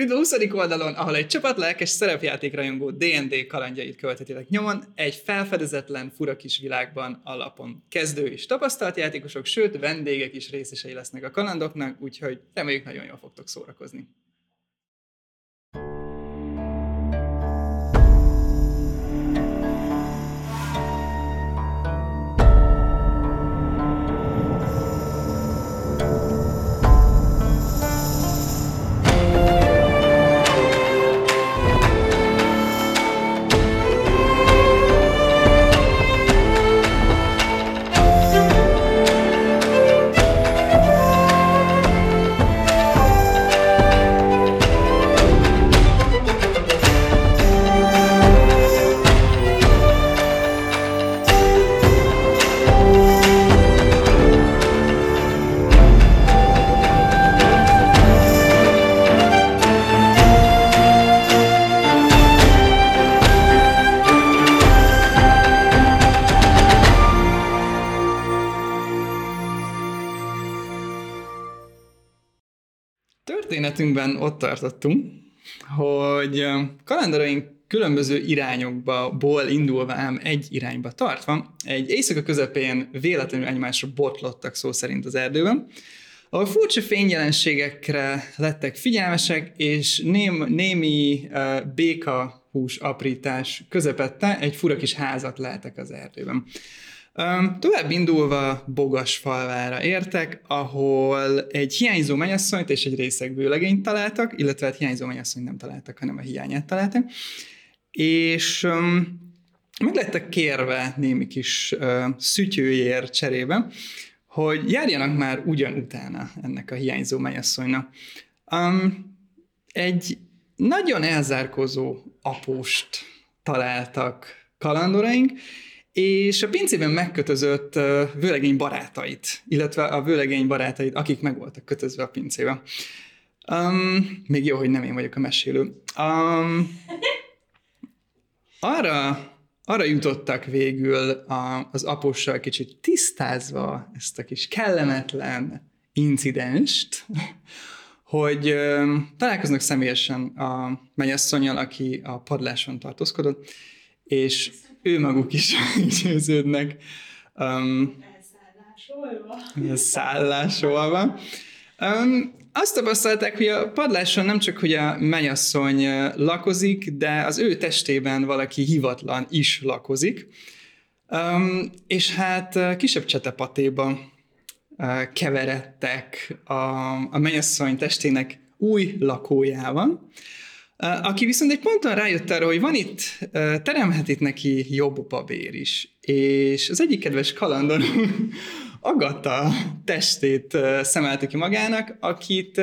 Üdv a 20. oldalon, ahol egy csapat lelkes szerepjáték rajongó D&D kalandjait követhetitek nyomon, egy felfedezetlen, fura kis világban alapon kezdő és tapasztalt játékosok, sőt vendégek is részesei lesznek a kalandoknak, úgyhogy reméljük nagyon jól fogtok szórakozni. Történetünkben ott tartottunk, hogy kalendáraink különböző irányokba, ból indulva ám egy irányba tartva, egy éjszaka közepén véletlenül egymásra botlottak szó szerint az erdőben, ahol furcsa fényjelenségekre lettek figyelmesek, és ném, némi uh, béka hús aprítás közepette egy fura kis házat lehetek az erdőben. Tovább indulva Bogas falvára értek, ahol egy hiányzó mennyasszonyt és egy részeg vőlegényt találtak, illetve hát hiányzó mennyasszonyt nem találtak, hanem a hiányát találtak. És um, meg lettek kérve némi kis uh, szütyőjér cserébe, hogy járjanak már ugyanutána ennek a hiányzó mennyasszonynak. Um, egy nagyon elzárkozó apóst találtak kalandoraink, és a pincében megkötözött vőlegény barátait, illetve a vőlegény barátait, akik meg voltak kötözve a pincébe. Um, még jó, hogy nem én vagyok a mesélő. Um, arra, arra jutottak végül a, az apossal kicsit tisztázva ezt a kis kellemetlen incidenst, hogy um, találkoznak személyesen a mennyasszonyjal, aki a padláson tartózkodott, és ő maguk is győződnek. Um, Elszállásolva. Um, azt tapasztalták, hogy a padláson nem csak, hogy a mennyasszony lakozik, de az ő testében valaki hivatlan is lakozik. Um, és hát kisebb csetepatéba uh, keveredtek a, a mennyasszony testének új lakójával, aki viszont egy ponton rájött arra, hogy van itt, teremhet itt neki jobb babér is. És az egyik kedves kalandon Agata testét szemelte ki magának, akit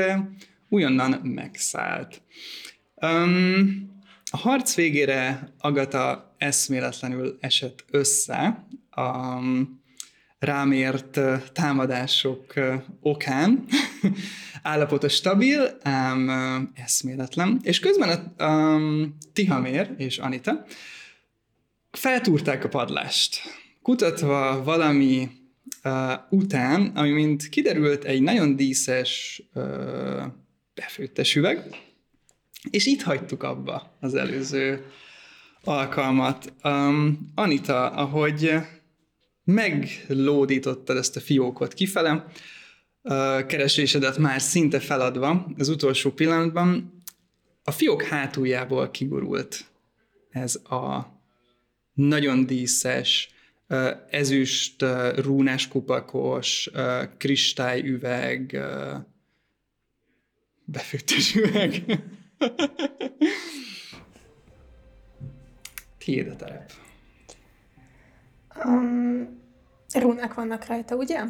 újonnan megszállt. A harc végére Agata eszméletlenül esett össze a rámért támadások okán, állapota stabil, ám eszméletlen. És közben a um, Tihamér és Anita feltúrták a padlást, kutatva valami uh, után, ami mint kiderült egy nagyon díszes uh, befőttes üveg, és itt hagytuk abba az előző alkalmat. Um, Anita, ahogy meglódítottad ezt a fiókot kifele, keresésedet már szinte feladva, az utolsó pillanatban a fiók hátuljából kigurult ez a nagyon díszes, ezüst, rúnás kupakos, kristályüveg, befőttes üveg. Tiéd a terep. Um, rúnák vannak rajta, ugye?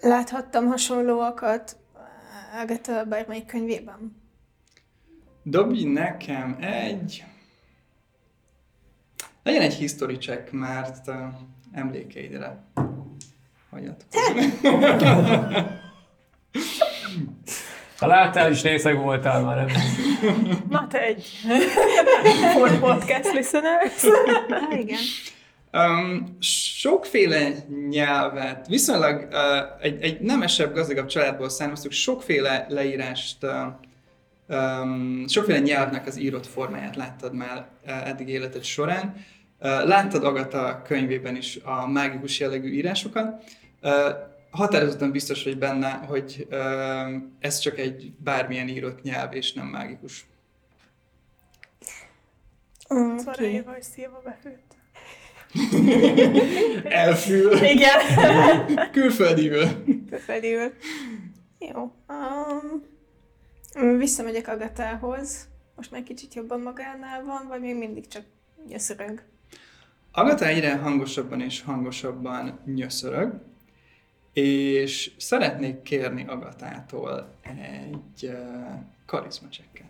Láthattam hasonlóakat Agatha bármelyik könyvében? Dobj nekem egy... Legyen egy history check, mert uh, emlékeidre hagyat. Ha láttál is részeg voltál már ebben. Na te egy. For podcast listeners. igen. Um, sokféle nyelvet, viszonylag uh, egy, egy nemesebb, gazdagabb családból származtuk, sokféle leírást, uh, um, sokféle nyelvnek az írott formáját láttad már uh, eddig életed során. Uh, láttad Agata könyvében is a mágikus jellegű írásokat. Uh, határozottan biztos vagy benne, hogy uh, ez csak egy bármilyen írott nyelv, és nem mágikus. Mm, Szóval Oké. ráírva, hogy szilva befőtt. Elfül. Igen. Külföldívül. Felül. Jó. Um, visszamegyek Agatához. Most már kicsit jobban magánál van, vagy még mindig csak nyöszörög? Agatha egyre hangosabban és hangosabban nyöszörög, és szeretnék kérni Agatától egy uh, karizma csekket. –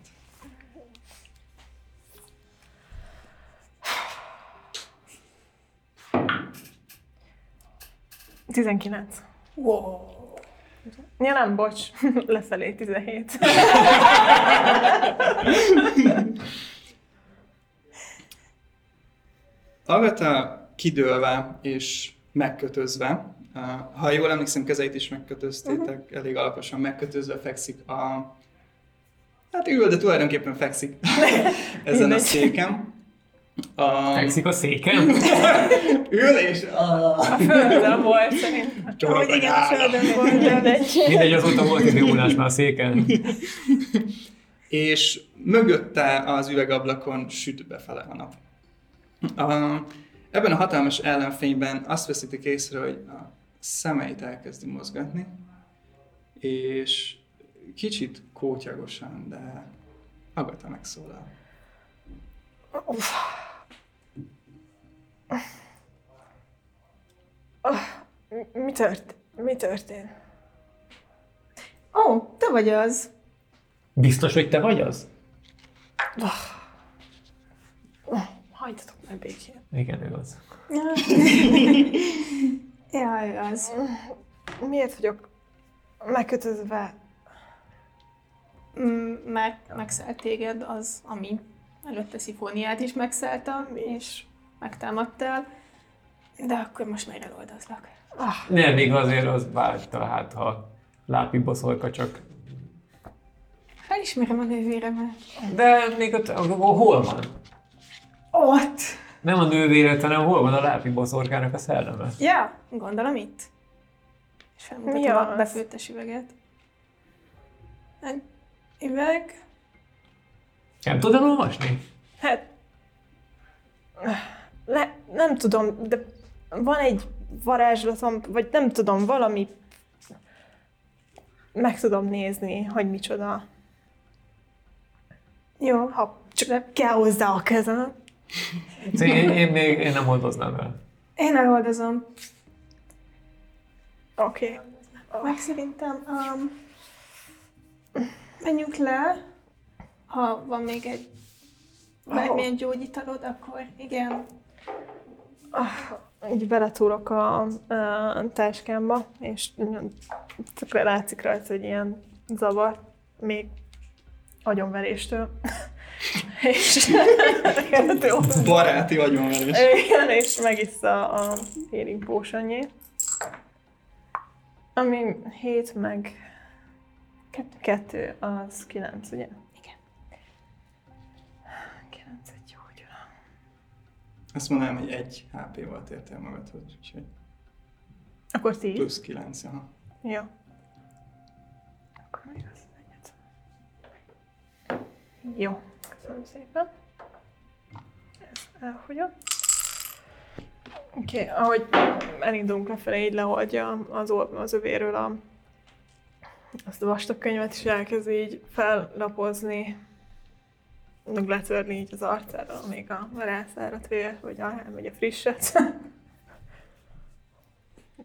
19. Wow. Ja nem, bocs. Lefelé 17. Agatha kidőlve és megkötözve, uh, ha jól emlékszem, kezeit is megkötöztétek, elég alaposan megkötözve fekszik a... Hát ül, de tulajdonképpen fekszik ezen a széken. A, Fekszik a széken? ül és a... A földön volt szerintem. Hogy a igen, a földön volt, de Mindegy. Azóta volt egy javulás már a széken. és mögötte az üvegablakon süt befele a nap. A, ebben a hatalmas ellenfényben azt veszitek észre, hogy a szemeit elkezdi mozgatni, és kicsit kótyagosan, de Agatha megszólal. Mi, tört, mi történt? Ó, oh, te vagy az. Biztos, hogy te vagy az? Hagyjatok meg békén. Igen, igaz. Jaj, az. Miért vagyok megkötözve? Mm, Mert megszállt téged az, ami előtte szifóniát is megszállta, és megtámadtál. De akkor most már eloldazlak. Ah, Nem, még azért az vágyta, hát ha lápi boszorka csak. Felismerem a nővéremet. De még ott, hol van? Ott! Nem a nővéret, hanem hol van a lápi boszorkának a szelleme? Ja, gondolom itt. És felmutatom Mi a befőttes üveget. Egy üveg. Nem tudod olvasni? hát... Le, nem tudom, de van egy varázslatom, vagy nem tudom, valami... Meg tudom nézni, hogy micsoda. Jó, Ha csak kell hozzá a kezem. Szóval Én, én még én nem oldoznám el. én eloldozom. Oké. Okay. Meg szerintem um, menjünk le. Ha van még egy bármilyen gyógyitalod, akkor igen. Így beletúrok a, a táskámba, és tökre látszik rajta, hogy ilyen zavar, még agyonveréstől. és. Baráti agyonverés. Igen, és megissza a healing potionjét. Ami 7 meg 2 az 9, ugye? Azt mondanám, hogy egy HP-val tértél magadhoz, úgyhogy Akkor 10? plusz 9. Aha. Jó. Akkor még az egyet. Jó, köszönöm szépen. Ez elfogyott. Oké, okay, ahogy elindulunk lefelé, így leoldja az, az övéről a, azt a vastag könyvet, és elkezd így fellapozni, meg letörni így az arcára, még a rászárat vér, vagy a, vagy a frisset.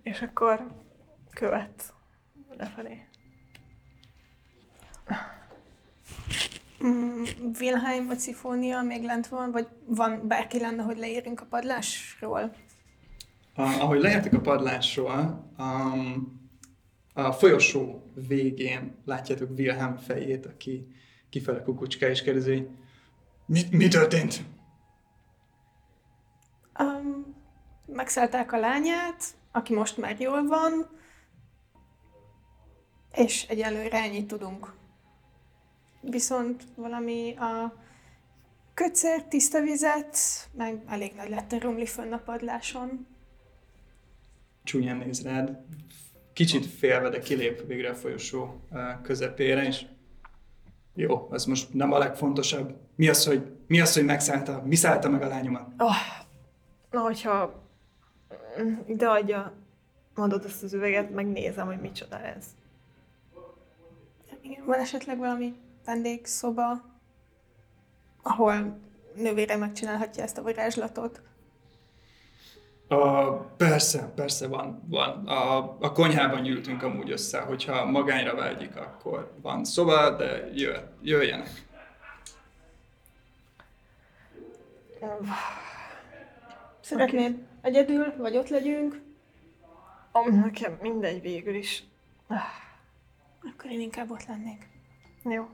és akkor követ lefelé. Mm, Wilhelm vagy Szifónia még lent van, vagy van bárki lenne, hogy leérünk a padlásról? A, ahogy leértek a padlásról, um, a folyosó végén látjátok Wilhelm fejét, aki kifele kukucská, és kérdezi, hogy mi, mi történt? Um, megszállták a lányát, aki most már jól van, és egyelőre ennyit tudunk. Viszont valami a kötszer, tiszta vizet, meg elég nagy lett a rumli fönn a padláson. Csúnyán néz rád. Kicsit félve, de kilép végre a folyosó közepére, és jó, ez most nem a legfontosabb. Mi az, hogy, mi az, hogy megszállta, mi szállta meg a lányomat? Oh, na, hogyha mm, ide adja, mondod ezt az üveget, megnézem, hogy micsoda ez. Igen, van esetleg valami vendégszoba, ahol nővére megcsinálhatja ezt a varázslatot. A, persze, persze van, van. A, a konyhában gyűltünk amúgy össze, hogyha magányra vágyik, akkor van szoba, de jö, jöjjenek. Szeretnéd egyedül, vagy ott legyünk? Oh, nekem mindegy végül is. Akkor én inkább ott lennék. jó.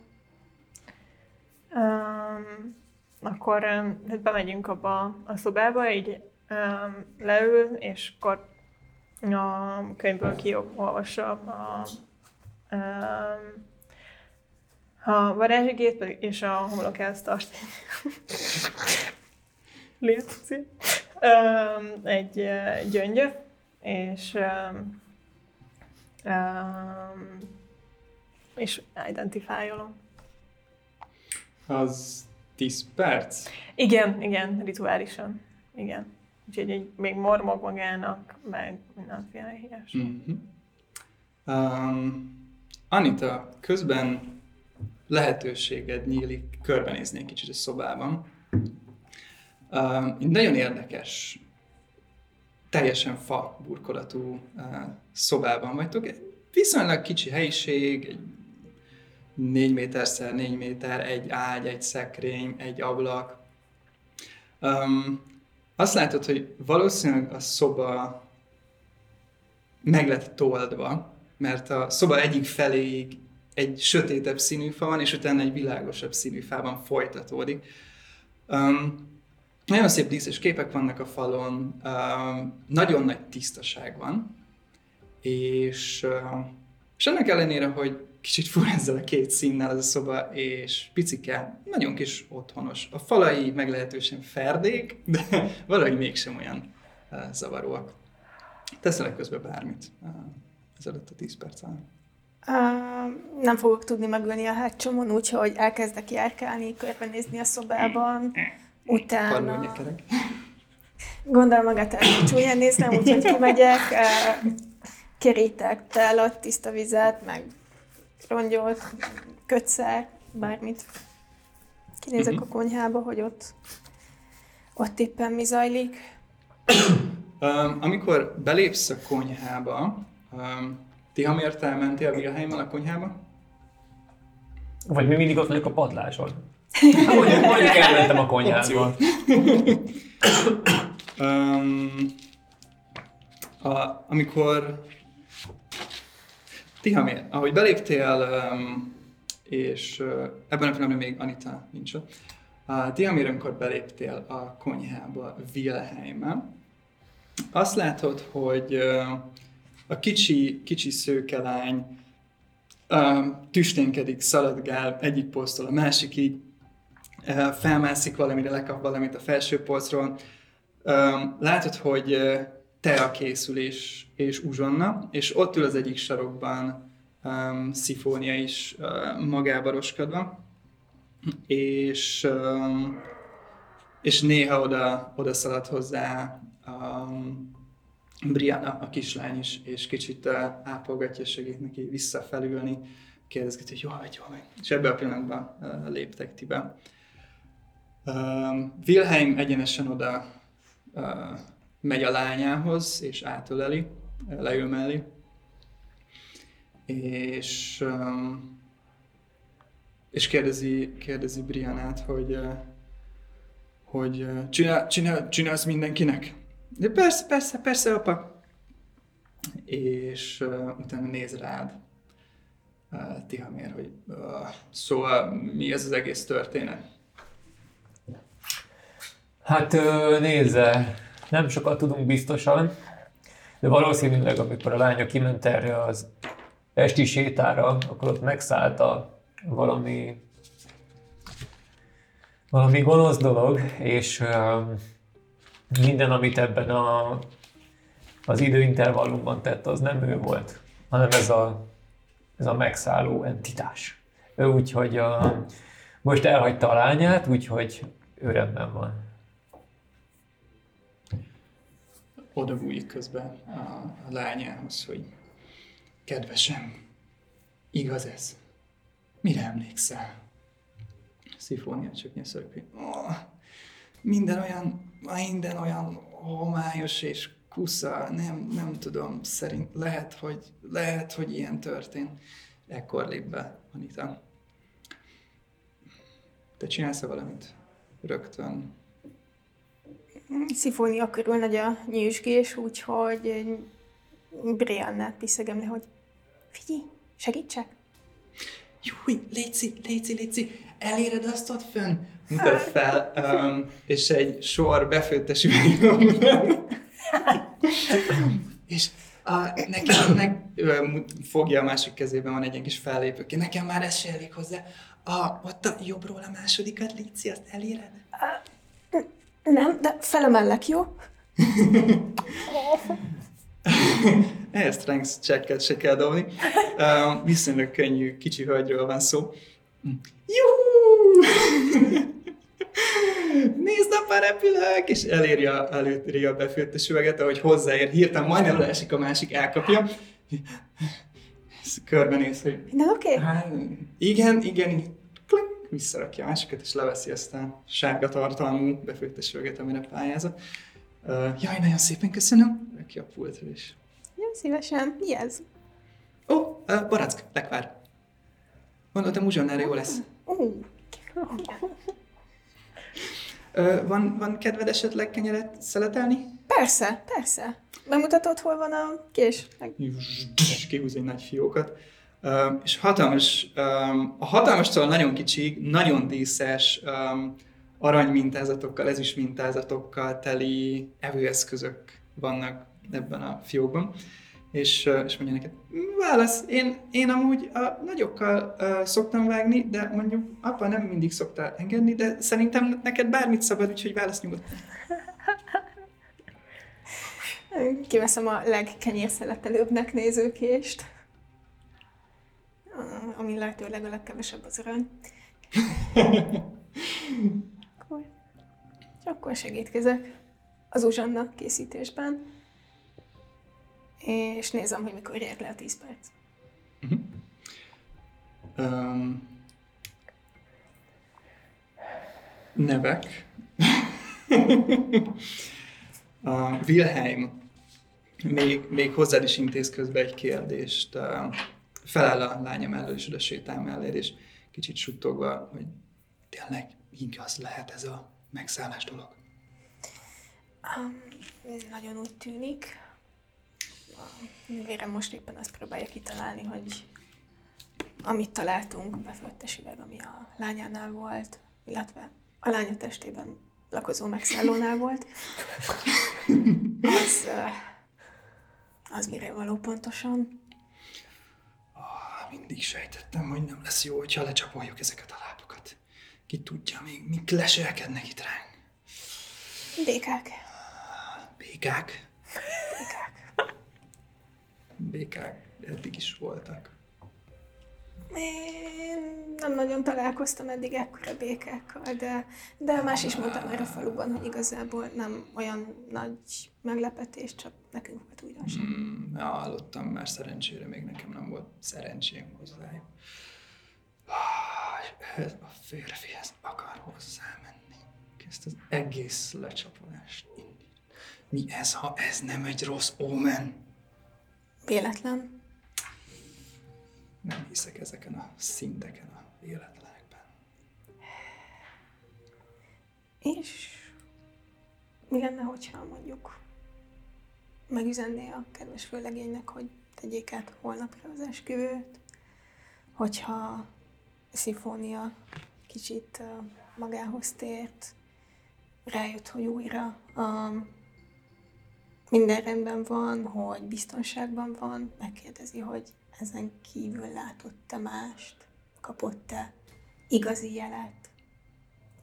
Um, akkor um, hát bemegyünk abba a szobába, így leül, és akkor a könyvből kiolvassa a, a varázsigét és a homlokáztast. Létszik. Um, egy uh, gyöngyö, és um, um, és identifájolom. Az 10 perc? Igen, igen, rituálisan. Igen. Úgyhogy egy, még mormog magának, meg mindenféle ilyesmi. Mm-hmm. Um, Anita, közben lehetőséged nyílik körbenézni egy kicsit a szobában. Um, egy nagyon érdekes, teljesen fa burkolatú uh, szobában vagytok. Egy viszonylag kicsi helyiség, egy 4 méterszer 4 méter, egy ágy, egy szekrény, egy ablak. Um, azt látod, hogy valószínűleg a szoba meg lett toldva, mert a szoba egyik feléig egy sötétebb színű fa van, és utána egy világosabb színű fában folytatódik. Um, nagyon szép díszes képek vannak a falon, um, nagyon nagy tisztaság van, és, uh, és ennek ellenére, hogy kicsit fura ezzel a két színnel ez a szoba, és picike, nagyon kis otthonos. A falai meglehetősen ferdék, de valahogy mégsem olyan zavaróak. Teszel közben bármit ezelőtt a 10 perc alatt? Uh, nem fogok tudni megölni a hátsomon, úgyhogy elkezdek járkálni, körbenézni a szobában. Utána... Gondolom magát el csúnyán néznem, úgyhogy kimegyek, uh, kerítek telat, tiszta vizet, meg rongyolt, kötszer, bármit. Kinézek Mhm. a konyhába, hogy ott, ott éppen mi zajlik. Um, amikor belépsz a konyhába, um, ti ha miért elmentél Wilhelmmel a konyhába? Vagy mi mindig ott vagyok a padláson. Mondjuk, mondjuk elmentem a konyhába. Um, a, amikor Tihamér, ahogy beléptél, és ebben a pillanatban még Anita nincs ott, Tihamér, amikor beléptél a konyhába Wilhelmmel, azt látod, hogy a kicsi, kicsi szőkelány tüsténkedik, szaladgál egyik posztól a másikig, felmászik valamire, lekap valamit a felső polcról, látod, hogy uh, tea készül és, uzsonna, és ott ül az egyik sarokban um, szifónia is uh, magába roskadva, és, um, és néha oda, oda szalad hozzá um, Brianna, a kislány is, és kicsit uh, ápolgatja, segít neki visszafelülni, kérdezgeti, hogy jól vagy, jól vagy. És ebben a pillanatban uh, léptek ti be. Um, Wilhelm egyenesen oda uh, megy a lányához, és átöleli, leül mellé. És, um, és kérdezi, kérdezi Brianát, hogy, uh, hogy uh, csinál, csinál, csinálsz mindenkinek? De persze, persze, persze, apa. És uh, utána néz rád, uh, Tihamér, hogy uh, szóval mi ez az egész történet? Hát nézze, nem sokat tudunk biztosan, de valószínűleg amikor a lánya kiment erre az esti sétára, akkor ott megszállta valami valami gonosz dolog, és um, minden, amit ebben a, az időintervallumban tett, az nem ő volt, hanem ez a, ez a megszálló entitás. Ő úgyhogy a, most elhagyta a lányát, úgyhogy ő rendben van. Oda bújik közben a, a lányához, hogy kedvesem, igaz ez? Mire emlékszel? Szifónia csak nyeszörpi. Oh, minden olyan, minden olyan homályos és kusza, nem, nem tudom, szerint lehet, hogy, lehet, hogy ilyen történt. Ekkor lép be Anita. Te csinálsz valamit? Rögtön. Szifónia körül nagy a nyűsgés, úgyhogy Briannát piszegemni, hogy figyelj, segítsek? Júj, léci, léci, léci, eléred azt ott fönn? Mutat fel, um, és egy sor befőttes És a, nekem, ne, fogja a másik kezében, van egy ilyen kis fellépőké, nekem már ez se elég hozzá. A, ott a jobbról a másodikat, Léci, azt eléred? Nem, de felemellek, jó? Ehhez strength checket se kell dobni. Uh, viszonylag könnyű, kicsi hölgyről van szó. Juhú! Nézd, apa, repülök! És eléri a, eléri a befőttes üveget, ahogy hozzáér, hirtelen majdnem leesik a másik, elkapja. Körbenéz, hogy... Minden oké? Okay? Hát, igen, igen, visszarakja a másikat, és leveszi aztán sárga tartalmú befőttes üveget, amire pályázott. Uh, jaj, nagyon szépen köszönöm. Rakja a pultra is. Jó, szívesen. Mi ez? Ó, oh, uh, barack, lekvár. Gondoltam, uzsonnára jó lesz. Uh. Van, van kedved esetleg kenyeret szeletelni? Persze, persze. Bemutatod, hol van a kés? Meg... Kihúz egy nagy fiókat. És hatalmas, a hatalmastól nagyon kicsi, nagyon díszes, arany mintázatokkal, ezüst mintázatokkal teli evőeszközök vannak ebben a fiókban. És, és mondja neked, válasz, én, én amúgy a nagyokkal uh, szoktam vágni, de mondjuk apa nem mindig szoktál engedni, de szerintem neked bármit szabad, úgyhogy válasz nyugodtan. Kiveszem a legkenyérszeletelőbbnek nézőkést, ami lehetőleg a legkevesebb az arany. akkor, akkor segítkezek az uzsannak készítésben és nézem, hogy mikor ér le a 10 perc. Uh-huh. Um, nevek. a Wilhelm még, még hozzád is intéz közben egy kérdést. Uh, feláll a lánya mellől, és oda sétál mellé, és kicsit suttogva, hogy tényleg igaz lehet ez a megszállás dolog? Um, nagyon úgy tűnik nővérem most éppen azt próbálja kitalálni, hogy amit találtunk, beföltes üveg, ami a lányánál volt, illetve a lánya testében lakozó megszállónál volt, az, az mire való pontosan? Mindig sejtettem, hogy nem lesz jó, hogyha lecsapoljuk ezeket a látokat. Ki tudja még, mik leselkednek itt ránk. Békák. Békák? békák eddig is voltak? Én nem nagyon találkoztam eddig ekkora békákkal, de, de más is mondtam már a faluban, hogy igazából nem olyan nagy meglepetés, csak nekünk volt újdonság. Mm, ja, hallottam már szerencsére, még nekem nem volt szerencsém hozzájuk. Ez a férfihez akar hozzámenni. Ezt az egész lecsapolást. Mi ez, ha ez nem egy rossz ómen? Véletlen? Nem hiszek ezeken a szinteken a véletlenekben. És mi lenne, hogyha mondjuk megüzenné a kedves főlegénynek, hogy tegyék át holnapra az esküvőt, hogyha szimfónia kicsit magához tért, rájött, hogy újra a minden rendben van, hogy biztonságban van, megkérdezi, hogy ezen kívül látott-e mást, kapott-e igazi jelet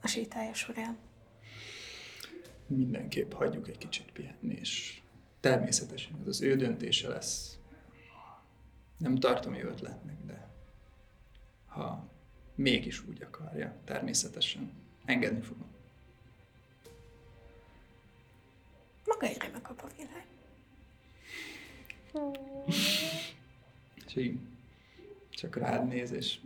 a sétája során. Mindenképp hagyjuk egy kicsit pihenni, és természetesen ez az ő döntése lesz. Nem tartom jó ötletnek, de ha mégis úgy akarja, természetesen engedni fogom. Maga egy remek apa világ. És csak rád néz, és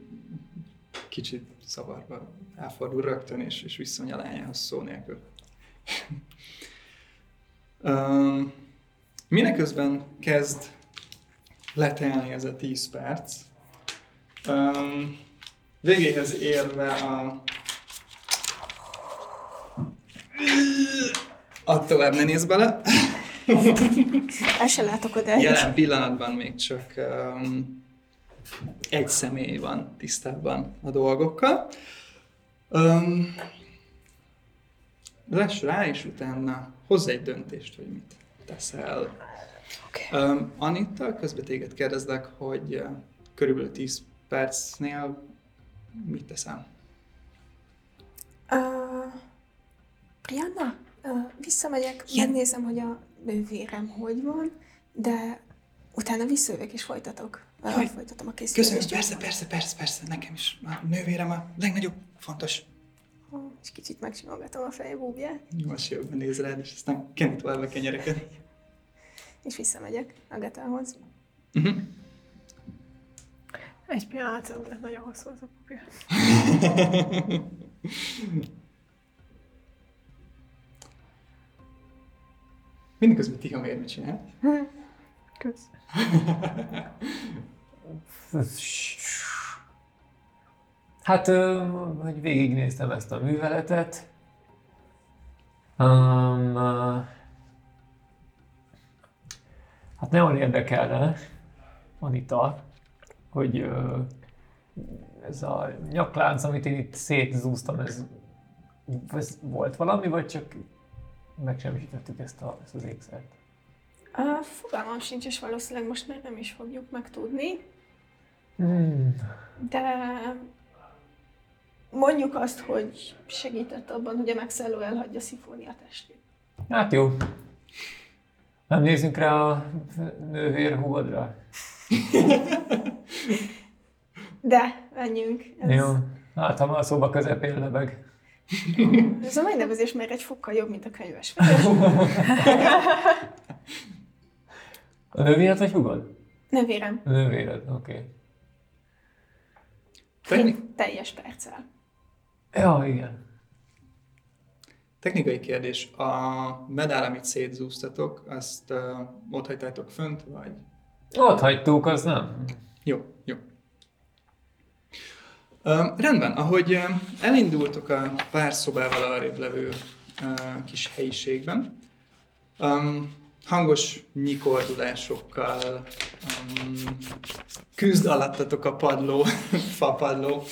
kicsit szavarba elfordul rögtön, és, és visszony a lányához szó nélkül. um, Mineközben kezd letelni ez a 10 perc. Um, végéhez érve a... A tovább ne néz bele. El se látok oda. Jelen pillanatban még csak um, egy személy van tisztában a dolgokkal. Um, lesz rá, és utána hozz egy döntést, hogy mit teszel. Okay. Um, Anita, közben téged kérdezlek, hogy uh, körülbelül 10 percnél mit teszel? Uh, Brianna, uh, visszamegyek, Igen. megnézem, hogy a nővérem hogy van, de utána visszajövök és folytatok. Jaj, folytatom a Köszönöm, készítést. persze, persze, persze, persze, nekem is a nővérem a legnagyobb, fontos. És kicsit megsimogatom a fejbúbját, Most jövőben néz rád, és aztán kenni tovább a kenyereket. és visszamegyek Agatához. Uh-huh. Egy pillanat, de nagyon hosszú az a papír. Mindeközben Tihamér mit csinál? Kösz. Hát, hogy végignéztem ezt a műveletet. Um, hát nagyon érdekelne, Anita, hogy ez a nyaklánc, amit én itt szétzúztam, ez, ez volt valami, vagy csak megsemmisítettük ezt, a, ezt az ékszert? Uh, fogalmam sincs, és valószínűleg most már nem is fogjuk megtudni, Hmm. de mondjuk azt, hogy segített abban, hogy a megszálló elhagyja Szifónia testét. Hát jó. Nem nézzünk rá a nővér húgodra? De, menjünk. Ez, Jó. Hát, ha már a szoba közepén lebeg. ez a megnevezés már egy fokkal jobb, mint a könyves. A nővéred vagy húgod? Nővérem. A nővéred, oké. Okay. Technik- Teljes perccel. Ja, igen. Technikai kérdés. A medál, amit szétzúztatok, azt uh, ott hagytátok fönt, vagy? Ott hagytuk, az nem. Jó, jó. Uh, rendben, ahogy uh, elindultok a pár szobával arrébb levő uh, kis helyiségben, um, hangos nyikordulásokkal um, küzd alattatok a padló, fapadló,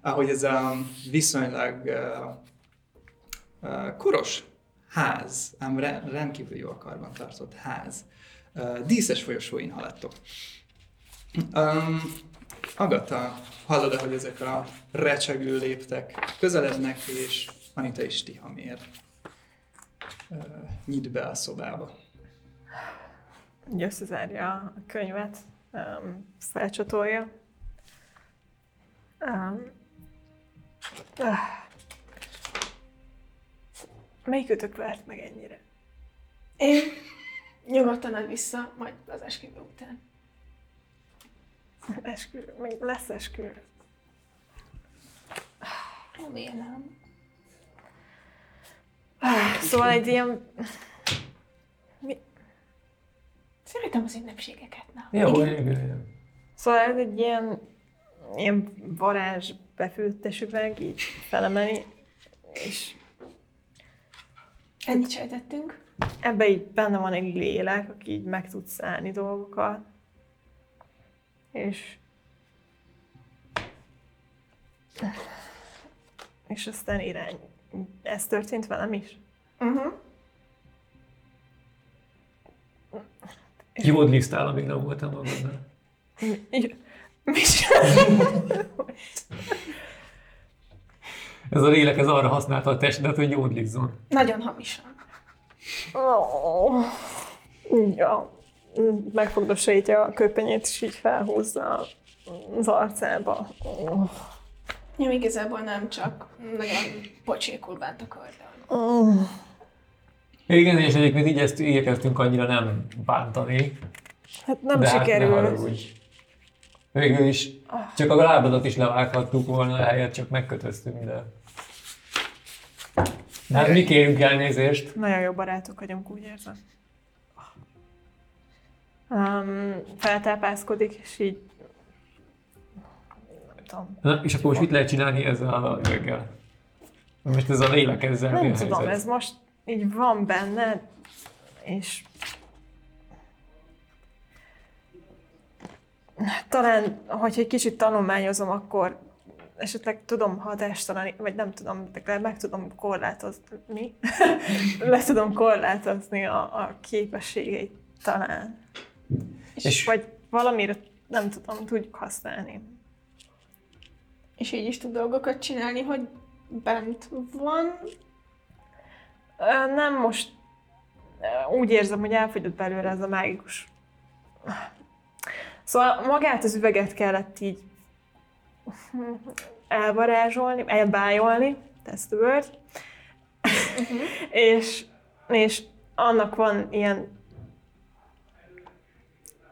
ahogy ez a viszonylag uh, uh, koros ház, ám re- rendkívül jól karban tartott ház, uh, díszes folyosóin haladtok. Um, Agata, hallod hogy ezek a recsegő léptek közelednek, és Anita és Tihamér uh, nyit be a szobába. Így összezárja a könyvet, um, felcsatolja. Um, ah. Melyikőtök vert meg ennyire? Én nyugodtan ad vissza, majd az esküvő után. Eskü, még lesz eskü. Remélem. Szóval egy ilyen... Szeretem az ünnepségeket. Na. Jó, Igen. igen. igen. Szóval ez egy ilyen, ilyen varázs befőttes üveg, így felemeli, és Ennyit sejtettünk. ebbe így benne van egy lélek, aki így meg tud szállni dolgokat. És... És aztán irány. Ez történt velem is? Uh-huh. Jódlisztál, amíg nem voltam magadnál. Mi? Ez a lélek, ez arra használta a testedet, hogy jódlizzon. Nagyon hamisan. Oh. Ja. Megfogdosítja a köpenyét, és így felhúzza az arcába. Oh. Ja, igazából nem csak nagyon pocsékul bánt a karddal. Oh. Igen, és egyébként így ezt igyekeztünk annyira nem bántani. Hát nem de hát ne. Végül is csak a lábadat is levághattuk volna, helyet csak megkötöztünk, de... De hát mi kérünk elnézést. Nagyon jó barátok vagyunk, úgy érzem. Um, feltápászkodik, és így... Nem tudom. Na, és akkor most mit lehet csinálni ezzel a üveggel? Most ez a lélek ezzel Nem tudom, helyzet? ez most így van benne, és talán, hogyha egy kicsit tanulmányozom, akkor esetleg tudom hatástalan, vagy nem tudom, de meg tudom korlátozni, le tudom korlátozni a, a képességeit talán. És, És- vagy valamire nem tudom, tudjuk használni. És így is tud dolgokat csinálni, hogy bent van. Nem most úgy érzem, hogy elfogyott belőle ez a mágikus. Szóval magát az üveget kellett így elvarázsolni, elbájolni, that's the word. és, és annak van ilyen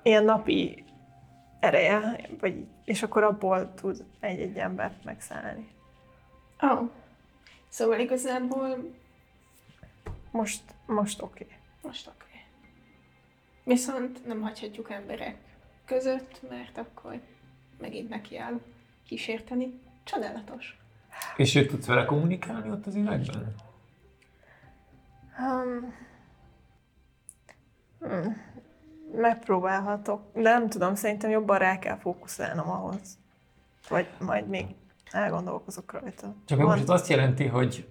ilyen napi ereje, vagy, és akkor abból tud egy-egy embert megszállni. Oh. Szóval igazából Most, most oké. Okay. most oké. Okay. Viszont nem hagyhatjuk emberek között, mert akkor megint neki áll kísérteni. Csodálatos. És ő tudsz vele kommunikálni ott az üvegben? Um, hmm, megpróbálhatok, de nem tudom, szerintem jobban rá kell fókuszálnom ahhoz. Vagy majd még elgondolkozok rajta. Csak most ez azt jelenti, hogy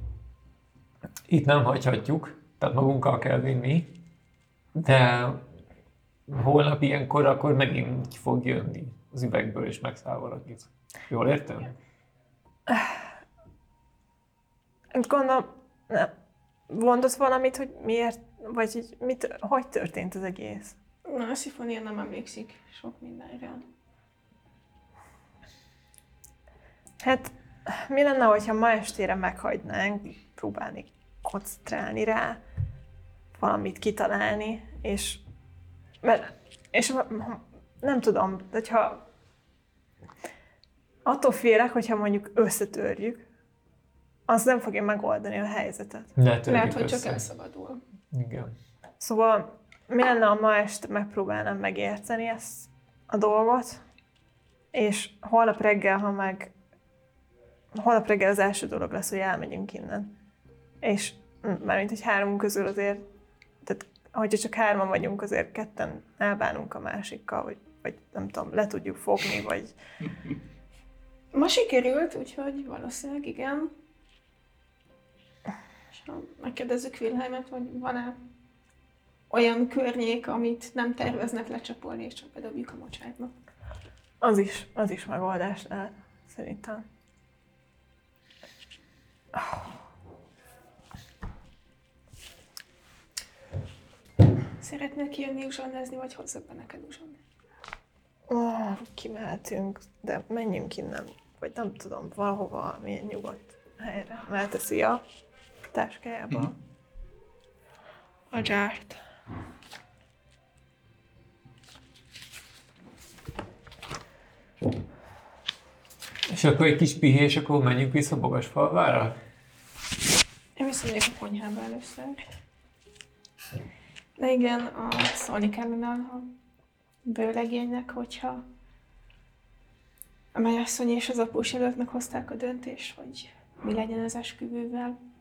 itt nem hagyhatjuk, tehát magunkkal kell vinni, de holnap ilyenkor akkor megint ki fog jönni az üvegből és megszáll valakit. Jól értem? Gondolom, nem. Mondasz valamit, hogy miért, vagy így, mit, hogy történt az egész? Na, a szifonia nem emlékszik sok mindenre. Hát, mi lenne, hogyha ma estére meghagynánk, próbálni koncentrálni rá, valamit kitalálni, és, mert, és nem tudom, de hogyha attól félek, hogyha mondjuk összetörjük, az nem fogja megoldani a helyzetet. Ne törjük hogy csak össze. elszabadul. Igen. Szóval mi lenne, ha ma este megpróbálnám megérteni ezt a dolgot, és holnap reggel, ha meg holnap reggel az első dolog lesz, hogy elmegyünk innen. És mármint, hogy három közül azért, tehát hogyha csak hárman vagyunk, azért ketten elbánunk a másikkal, vagy, vagy nem tudom, le tudjuk fogni, vagy Ma sikerült, úgyhogy valószínűleg igen. És ha megkérdezzük Wilhelmet, hogy van-e olyan környék, amit nem terveznek lecsapolni, és csak bedobjuk a mocsárba. az is, az is megoldás lehet, szerintem. Szeretnél kijönni uzsonnázni, vagy hozzak be neked uzsonnát? Oh, kimehetünk, de menjünk innen, vagy nem tudom, valahova, milyen nyugodt helyre. Elteszi a táskájába Mhm. a dzsárt. És akkor egy kis pihés, akkor menjünk vissza Bogasfalvára? Én visszamegyek a konyhába először. De igen, a szólni kellene a bőlegénynek, hogyha a mennyasszony és az após előtt meghozták a döntést, hogy mi legyen az esküvővel.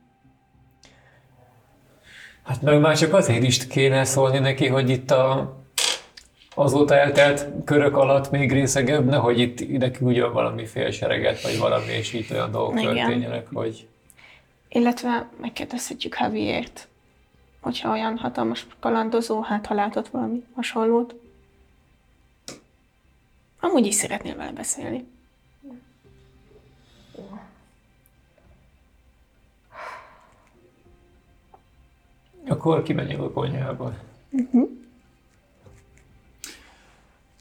Hát meg már csak azért is kéne szólni neki, hogy itt a, azóta eltelt körök alatt még részegebb, nehogy itt ide küldjön valami félsereget, vagy valami, és itt olyan dolgok Igen. történjenek, hogy Illetve megkérdezhetjük Javiert, hogyha olyan hatalmas kalandozó, hát ha látott valami hasonlót. Amúgy is szeretnél vele beszélni. Akkor kimegyünk a konyhába.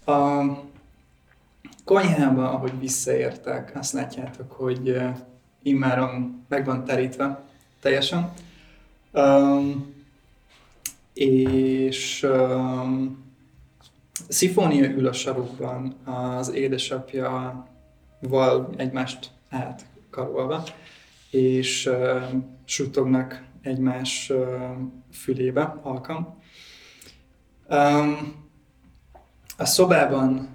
A konyhába, ahogy visszaértek, azt látjátok, hogy immáron meg van terítve teljesen. Um, és um, Szifónia ül a sarokban az édesapja val egymást átkarolva, és uh, suttognak egymás fülébe halkan. A szobában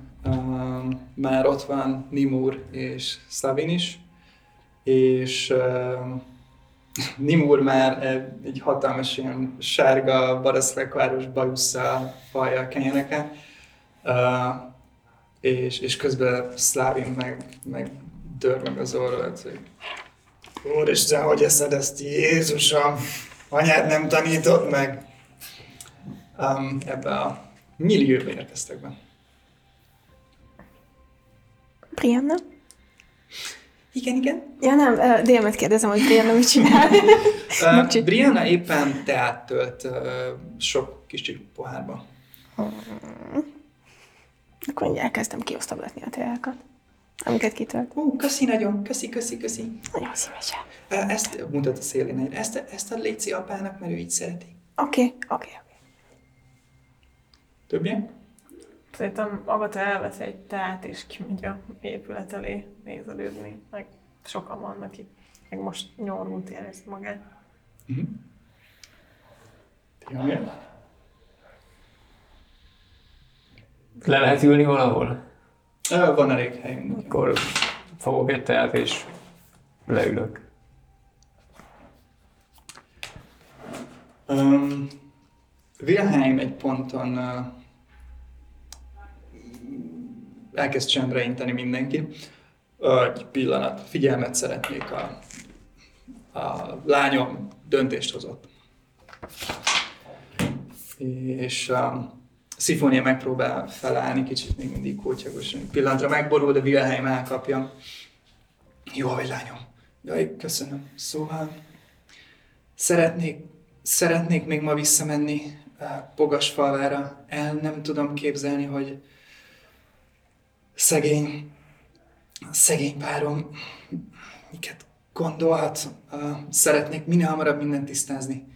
már ott van Nimur és Slavin is, és Nimur már egy, hatalmas ilyen sárga, baraszlekváros bajusszal falja a kenyereket, uh, és, és közben Szlávin meg, meg dör az orrot, hogy Úristen, hogy eszed ezt, Jézusom, anyád nem tanított meg. Um, ebbe a millióba érkeztek be. Brianna? Igen, igen. Ja nem, Délmet kérdezem, hogy Brianna mit csinál. Uh. Brianna éppen teát tölt uh, sok kicsi pohárba. Akkor mindjárt elkezdtem kiosztogatni a teákat, amiket kitölt. Ú, köszi nagyon, köszi, köszi, köszi. Nagyon szívesen. Ezt mutat a szélén, ezt, ezt a Léci apának, mert ő így szereti. Oké, okay, oké, okay, oké. Többiek? Szerintem Agata elvesz egy teát, és kimegy a épület elé nézelődni. Meg sokan vannak itt. Meg most nyomorult érez magát. Uh-huh. Jaj. Le lehet ülni valahol? Van elég helyünk. Akkor fogok egy teát és leülök. Um, Wilhelm egy ponton uh, elkezd csendre inteni mindenki. Uh, egy pillanat, figyelmet szeretnék a, a lányom döntést hozott. És um, Szifónia megpróbál felállni, kicsit még mindig kótyagosan. Egy pillanatra megborul, de Wilhelm elkapja. Jó vagy, lányom. Jaj, köszönöm. Szóval szeretnék, szeretnék még ma visszamenni eh, Pogasfalvára. El nem tudom képzelni, hogy szegény, szegény párom miket gondolhat. Eh, Szeretnék minél hamarabb mindent tisztázni.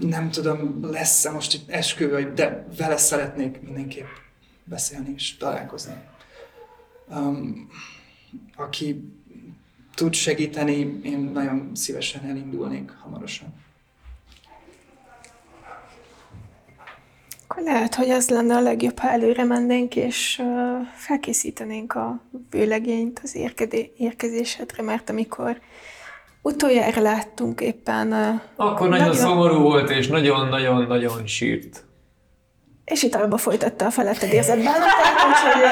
Nem tudom, lesz-e most itt eskü, vagy- de vele szeretnék mindenképp beszélni és találkozni. Um, aki tud segíteni, én nagyon szívesen elindulnék hamarosan. Akkor lehet, hogy az lenne a legjobb, ha előre mennénk, és felkészítenénk a vőlegényt az érkezésedre, mert amikor utoljára láttunk éppen... Akkor nagyon szomorú volt, és nagyon-nagyon-nagyon sírt. És itt abba folytatta a feletted érzett bánatát, úgyhogy...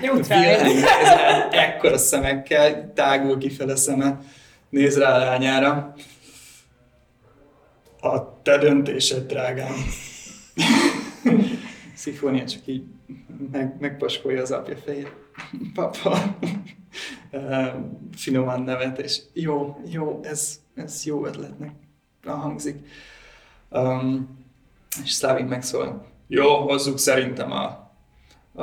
Ezen ekkora szemekkel tágul kifele szeme, néz rá a lányára. A te döntésed, drágám. Szifónia csak így meg, megpaskolja az apja fejét. Papa. Finoman nevet, és jó, jó, ez, ez jó ötletnek hangzik. Um, és Szlávik megszól. Jó, hozzuk szerintem a,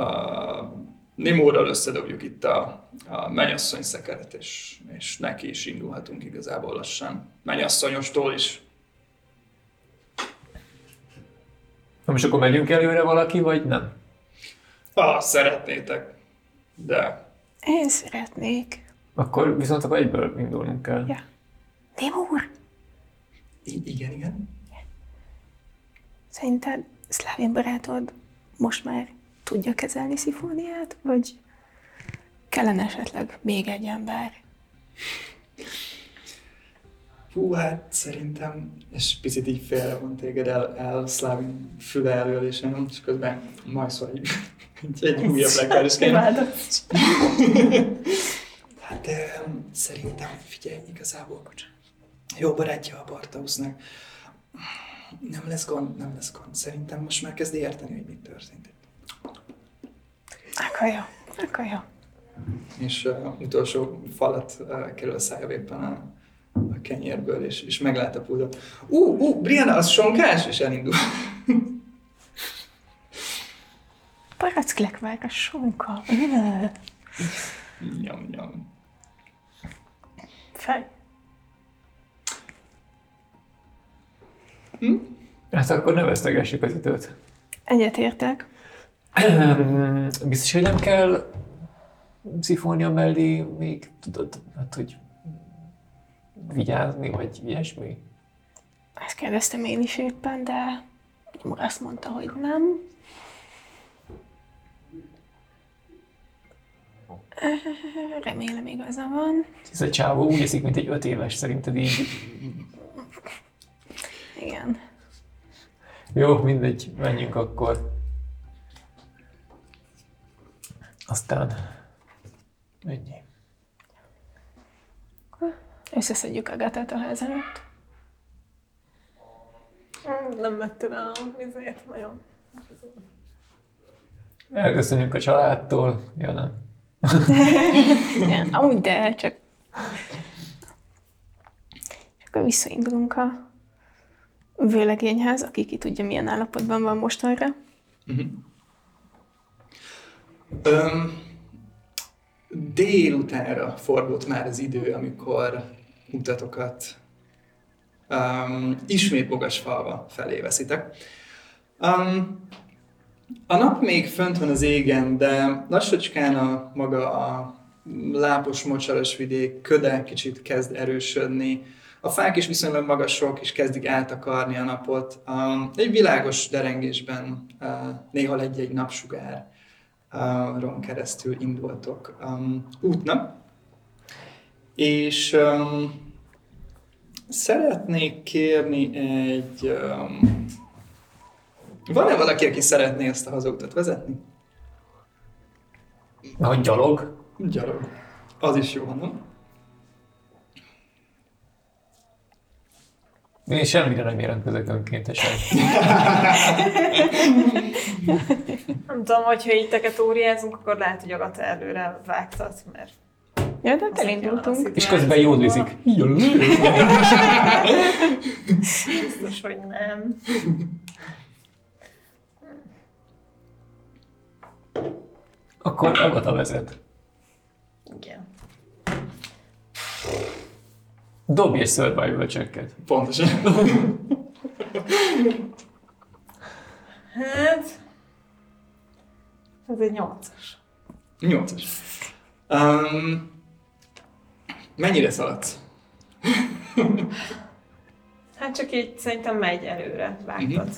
a Nimóral összedobjuk itt a, a mennyasszony szekeret, és, és neki is indulhatunk igazából lassan. Mennyasszonyostól is. Na most akkor megyünk előre valaki, vagy nem? Ha szeretnétek, de én szeretnék. Akkor viszont akkor egyből indulnunk kell. Ja. Timur, i- igen, igen. szerinted Szlávin barátod most már tudja kezelni szifóniát, vagy kellene esetleg még egy ember? Hú, hát szerintem, és picit így félre van téged el, el Szlávin füle elől, és nem, és közben majd szól egy, egy, újabb Imádom. Hát szerintem, figyelj, igazából, bocsánat. jó barátja a Bartausznak. Nem lesz gond, nem lesz gond. Szerintem most már kezd érteni, hogy mit történt itt. Akkor jó, akkor jó. És uh, utolsó falat uh, kerül a szája éppen a, a kenyérből, és, és meglát a púdot. Ú, uh, uh, Brianna, az sonkás? És elindul. Paracklekvár a sonka. nyom, nyom. Fej. Hát akkor ne vesztegessük az időt. Egyetértek. Biztos, hogy nem kell szifónia mellé még, tudod, hát hogy vigyázni, vagy ilyesmi? Ezt kérdeztem én is éppen, de azt mondta, hogy nem. Remélem igaza van. Ez a csávó úgy eszik, mint egy öt éves, szerinted így. Igen. Jó, mindegy, menjünk akkor. Aztán ennyi. Összeszedjük a gatát a ház előtt. Nem el a vizét nagyon. Elköszönjük a családtól. Ja, nem. Igen, amúgy de, csak... Csak akkor visszaindulunk a vőlegényhez, aki ki tudja milyen állapotban van mostanra. Öm, délutánra fordult már az idő, amikor utatokat um, ismét Bogasfalva felé veszitek. Um, a nap még fönt van az égen, de lassacskán a maga a lápos, mocsaras vidék köde kicsit kezd erősödni. A fák is viszonylag magasok, és kezdik eltakarni a napot. Um, egy világos derengésben uh, néha egy-egy napsugár uh, ron keresztül indultok um, útnak. És um, szeretnék kérni egy... Um, van-e valaki, aki szeretné ezt a hazautat vezetni? Hogy gyalog? Gyalog. Az is jó, nem? Én semmire nem jelentkezek önkéntesen. Nem tudom, hogyha így teketóriázunk, akkor lehet, hogy Agata előre vágtat, mert... Ja, de elindultunk. És közben jódlizik. Biztos, hogy nem. Akkor Agata vezet. Igen. Dobj egy survival checket. Pontosan. Hát... Ez egy nyolcas. Nyolcas. Um, mennyire szaladsz? Hát csak így szerintem megy előre, vágtat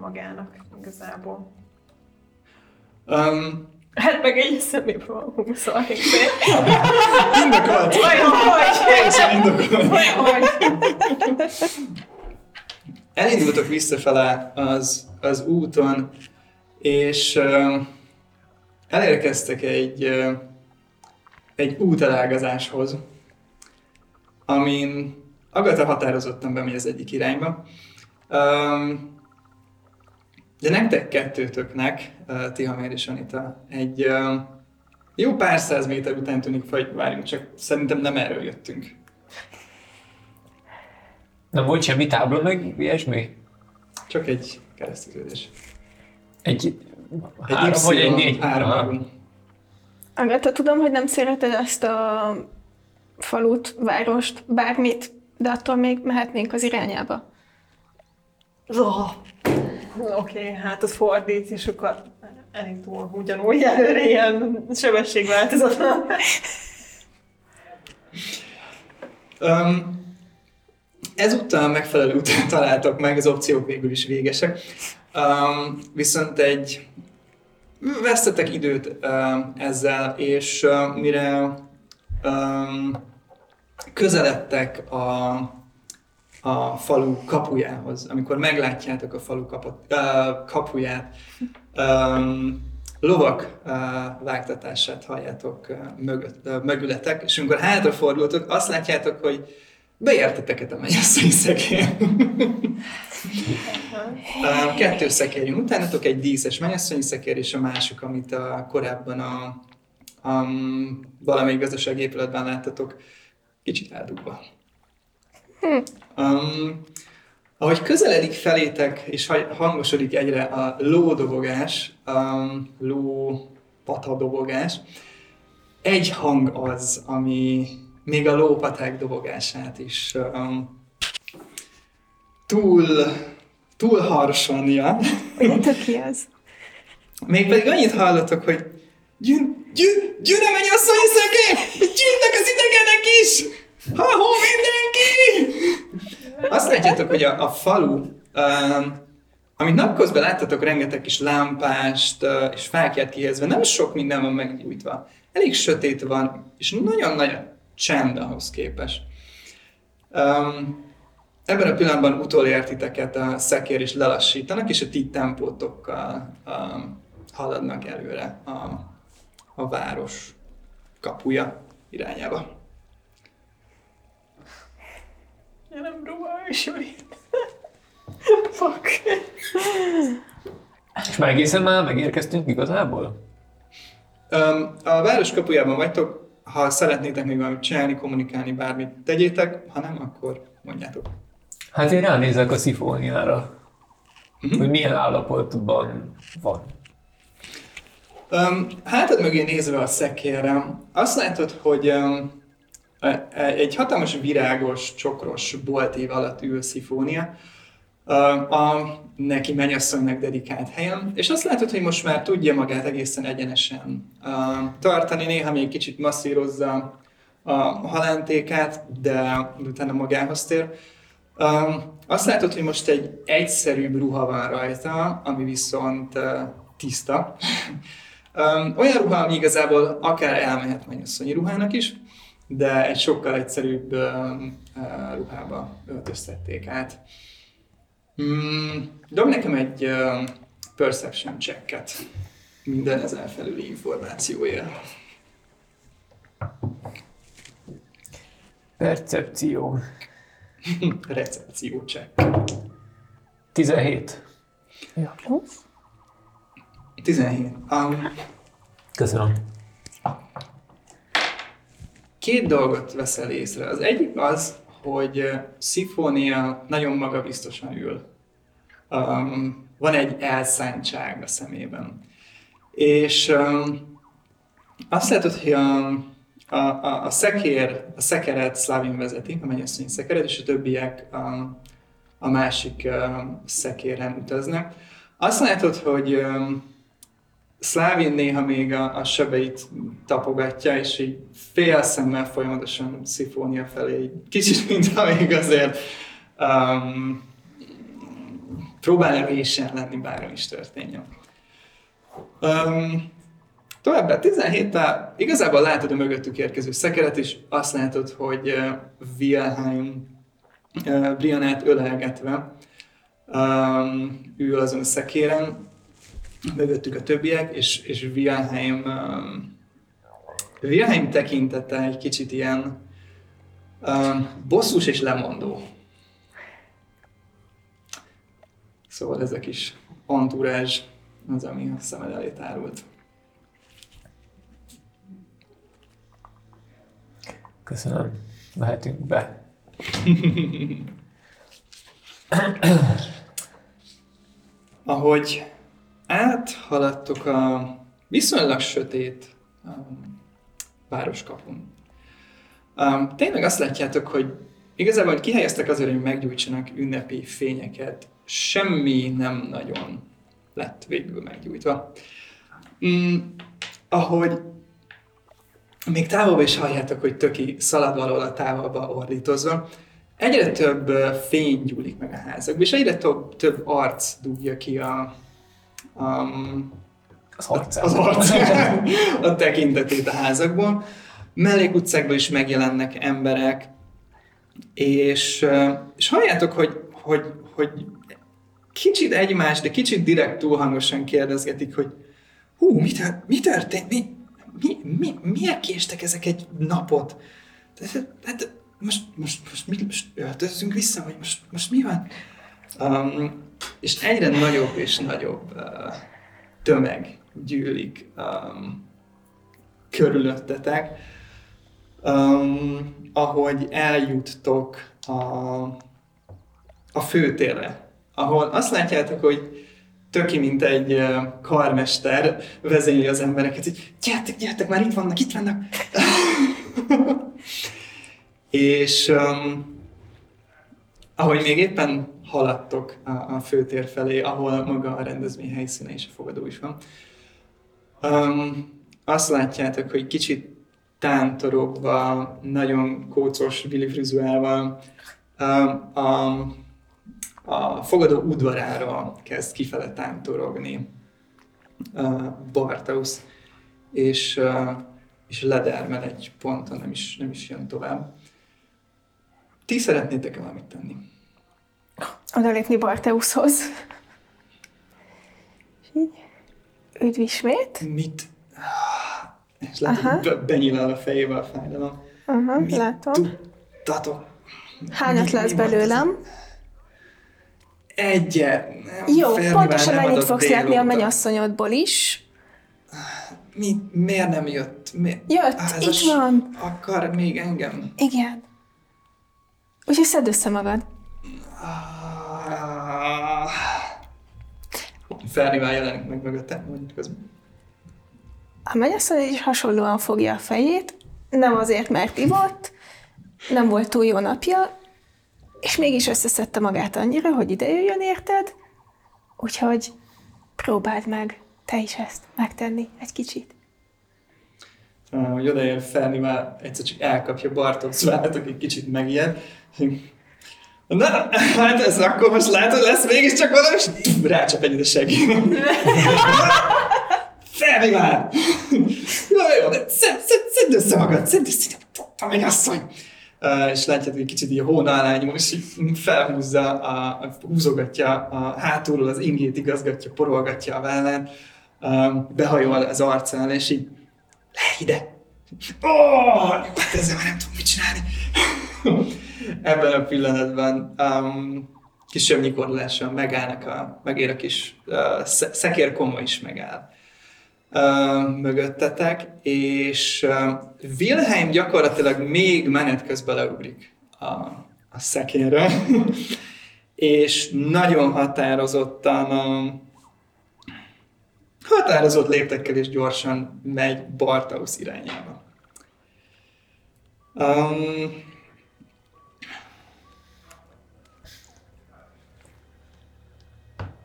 magának igazából. Um, Hát meg egy eszemében van 20 indokolt. Vajon hogy? Teljesen indokolt. Elindultok visszafele az, az úton, és uh, elérkeztek egy, uh, egy útelágazáshoz, amin Agata határozottan bemegy az egyik irányba. Um, de nektek kettőtöknek, uh, Tihamér és Anita, egy uh, jó pár száz méter után tűnik, vagy várjunk, csak szerintem nem erről jöttünk. Nem volt semmi tábla, meg ilyesmi? Csak egy kereszteződés. Egy, Egy három Y, vagy egy négy? Három. Agata, tudom, hogy nem szereted ezt a falut, várost, bármit, de attól még mehetnénk az irányába. Oh. Oké, okay, hát az fordít, és akkor elindul ugyanúgy előre ilyen sebességváltozatlan. Um, ezúttal megfelelő utat találtok meg, az opciók végül is végesek. Um, viszont egy vesztetek időt um, ezzel, és um, mire um, közeledtek a, a falu kapujához, amikor meglátjátok a falu kaput, uh, kapuját, um, lovak uh, vágtatását halljátok uh, mögött, uh, mögületek, és amikor hátrafordultok, azt látjátok, hogy beérteteket a mennyasszony szekér. Ö, Kettő szekér jön utánatok, egy díszes mennyasszonyi szekér, és a másik, amit a, korábban a, a valamelyik gazdasági épületben láttatok, kicsit eldugva. Um, ahogy közeledik felétek, és ha- hangosodik egyre a lódobogás, um, ló patadobogás, egy hang az, ami még a lópaták dobogását is um, túl, túl harsonja. Tudjátok ki az? Mégpedig annyit hallotok, hogy gyűn, gyűn, gyűn, menj a szonyszeké! Gyűnnek az idegenek is! Ha-ho, mindenki! Azt látjátok, hogy a, a falu, um, amit napközben láttatok, rengeteg kis lámpást uh, és fákját kihezve, nem sok minden van meggyújtva. Elég sötét van, és nagyon nagy csend ahhoz képest. Um, ebben a pillanatban utolért titeket a szekér is lelassítanak, és a ti tempótokkal um, haladnak előre a, a város kapuja irányába. Gyerem, ruhás, vagy. Fuck. És már egészen már megérkeztünk igazából? Um, a város kapujában vagytok, ha szeretnétek még valamit csinálni, kommunikálni, bármit tegyétek, ha nem, akkor mondjátok. Hát én ránézek a szifóniára, Mhm. hogy milyen állapotban van. Um, hátad mögé nézve a szekérre, azt látod, hogy um, egy hatalmas virágos, csokros boltív alatt ül Szifónia, a neki mennyasszonynak dedikált helyen, és azt látod, hogy most már tudja magát egészen egyenesen tartani, néha még kicsit masszírozza a halántékát, de utána magához tér. Azt látod, hogy most egy egyszerűbb ruha van rajta, ami viszont tiszta. Olyan ruha, ami igazából akár elmehet mennyasszonyi ruhának is, de egy sokkal egyszerűbb ruhába öltöztették át. Mm, dob nekem egy perception checket minden ezen felüli információért. Percepció. Recepció check. 17. Jó. 17. Um, Köszönöm. két dolgot veszel észre. Az egyik az, hogy Szifónia nagyon magabiztosan ül. Um, van egy elszántság a szemében. És um, azt látod, hogy a, a, a, a szekér, a szekeret Szlávin vezeti, a mennyasszony szekeret, és a többiek a, a másik um, szekéren utaznak. Azt látod, hogy um, Szlávin néha még a, a sebeit tapogatja, és így fél szemmel folyamatosan szifónia felé, így kicsit, mintha még azért um, próbálna résen lenni, bármi is történjen. Um, továbbá 17-tel igazából látod a mögöttük érkező szekeret, és azt látod, hogy uh, Wilhelm uh, Brianát ölelgetve um, ül azon a szekéren, mögöttük a többiek, és, és Wilhelm, um, Wilhelm tekintete egy kicsit ilyen um, bosszus és lemondó. Szóval ez a kis az, ami a szemed elé tárult. Köszönöm. Mehetünk be. Ahogy áthaladtok a viszonylag sötét um, városkapun, um, tényleg azt látjátok, hogy igazából hogy kihelyeztek azért, hogy meggyújtsanak ünnepi fényeket, semmi nem nagyon lett végül meggyújtva. Mm, ahogy még távolba is halljátok, hogy töki szalad valahol a távolba ordítozva, egyre több fény gyúlik meg a házakba, és egyre több, több arc dugja ki a, a, Az harcát. az arc, a tekintetét a házakból. Mellékutcákban is megjelennek emberek, és, és halljátok, hogy, hogy, hogy kicsit egymás, de kicsit direkt túl hangosan kérdezgetik, hogy hú, mi, tör, mi történt? Mi, mi, mi, miért késtek ezek egy napot? Hát, hát most, most, most, mit, most öltözzünk vissza, vagy most, most mi van? Um, és egyre nagyobb és nagyobb uh, tömeg gyűlik um, körülöttetek, um, ahogy eljuttok a, a főtérre, ahol azt látjátok, hogy töki, mint egy karmester vezényli az embereket, hogy gyertek, gyertek, már itt vannak, itt vannak. és um, ahogy még éppen haladtok a, a főtér felé, ahol maga a rendezvény helyszíne és a fogadó is van, um, azt látjátok, hogy kicsit tántorogva, nagyon kócos Billy frizuálval, um, a, a fogadó udvarára kezd kifele tántorogni uh, Bartausz, és, uh, és ledermel egy ponton, nem is, nem is jön tovább. Ti szeretnétek-e valamit tenni? Odalépni Barteuszhoz. És így, üdv ismét. Mit? És látod, be- benyilál a fejébe a fájdalom. Aha, Mit látom. tudtatok? Hányat Mi- lesz mi belőlem? Egyet. Jó, pontosan ennyit fogsz látni a mennyasszonyodból is. Mi, miért nem jött? Mi? Jött, itt van. Akar még engem? Igen. Úgyhogy szedd össze magad. Ah. Fernivel jelenik meg mögötte, mondjuk közben. A mennyasszony is hasonlóan fogja a fejét, nem azért, mert ivott, nem volt túl jó napja, és mégis összeszedte magát annyira, hogy ide jöjjön érted, úgyhogy próbáld meg te is ezt megtenni egy kicsit. Uh, hogy odaér Fernivel, egyszer csak elkapja Bartok vállát, aki kicsit megijed. Na, hát ez akkor most látod, lesz mégiscsak valami, és rácsap egyet a segélyre. Fernivel! Jó, jó, de szedd, szedd, szedd össze magad, szedd össze, a mennyasszony! Uh, és látjátok, hogy kicsit így a nyúl, és így felhúzza, a, a, húzogatja a hátulról az ingét, igazgatja, porolgatja a vállán, uh, behajol az arcán, és így le ide! Ó, oh, ezzel már nem tudom mit csinálni. Ebben a pillanatban um, kisebb nyikorulással megállnak, a, megér a kis uh, sze- szekérkomma is megáll uh, mögöttetek, és uh, Wilhelm gyakorlatilag még menet közben leugrik a, a szekérre, és nagyon határozottan uh, határozott léptekkel és gyorsan megy Bartausz irányába. Um,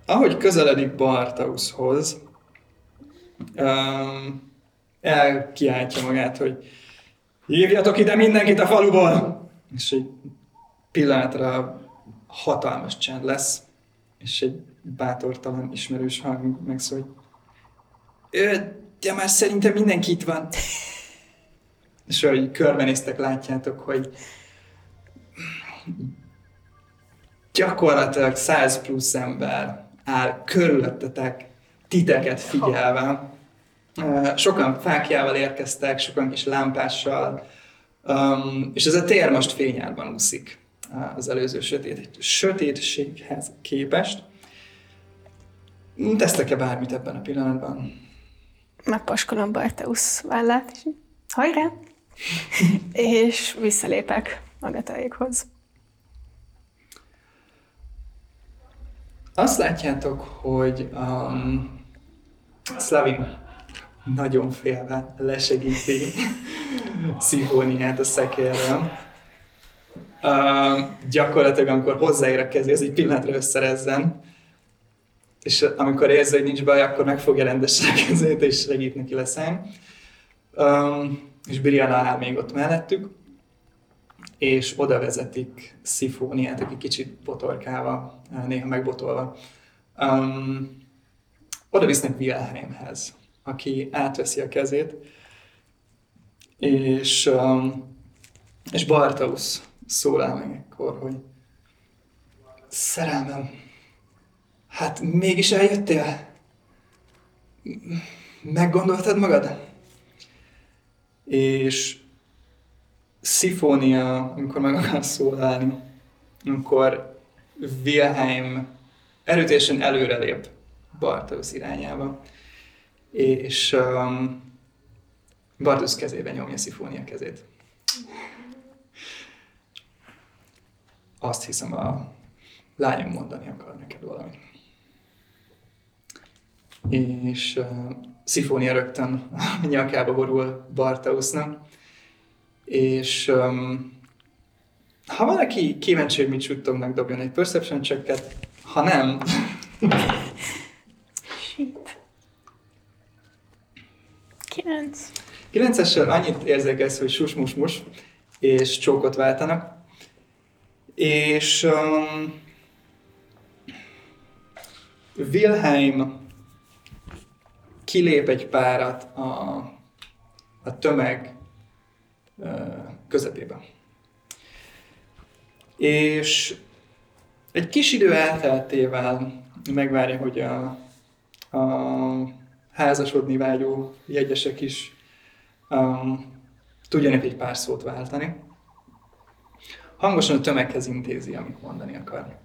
ahogy közeledik Bartauszhoz, um, elkiáltja magát, hogy hívjatok ide mindenkit a faluból! És egy pillanatra hatalmas csend lesz, és egy bátortalan ismerős hang megszól, hogy de már szerintem mindenki itt van. És ahogy körbenéztek, látjátok, hogy gyakorlatilag 100 plusz ember áll körülöttetek, titeket figyelve. Ö, Sokan fákjával érkeztek, sokan kis lámpással, um, és ez a tér most fényárban úszik uh, az előző sötét, sötétséghez képest. Tesztek-e bármit ebben a pillanatban? Megpaskolom Barteusz vállát, és hajrá! és visszalépek Agatáékhoz. Azt látjátok, hogy um, Slavin nagyon félve lesegíti Szifóniát a szekérrel. Uh, gyakorlatilag, amikor hozzáér a kezé, az egy pillanatra összerezzen, és amikor érzi, hogy nincs baj, akkor megfogja rendesen a kezét, és segít neki leszállni. Um, és Brianna áll még ott mellettük, és oda vezetik Szifóniát, aki kicsit botorkálva, néha megbotolva. Um, oda visznek Wilhelmhez, aki átveszi a kezét, és, um, és Bartausz szólál meg ekkor, hogy szerelmem, hát mégis eljöttél? Meggondoltad magad? És Szifónia, amikor meg akar szólalni, akkor Wilhelm erőteljesen előrelép Bartolus irányába, és um, Bartolus kezébe nyomja Szifónia kezét. Azt hiszem a lányom mondani akar neked valamit. És uh, Szifónia rögtön nyakába borul Bartausnak, és um, ha valaki kíváncsi, hogy mit suttognak, dobjon egy perception checket, ha nem, Shit. Kilenc. 9-essel annyit érzékelsz, hogy sus-mus-mus, és csókot váltanak. És um, Wilhelm kilép egy párat a, a tömeg uh, közepébe. És egy kis idő elteltével megvárja, hogy a, a házasodni vágyó jegyesek is um, tudjanak egy pár szót váltani. Hangosan a tömeghez intézi, amit mondani akar.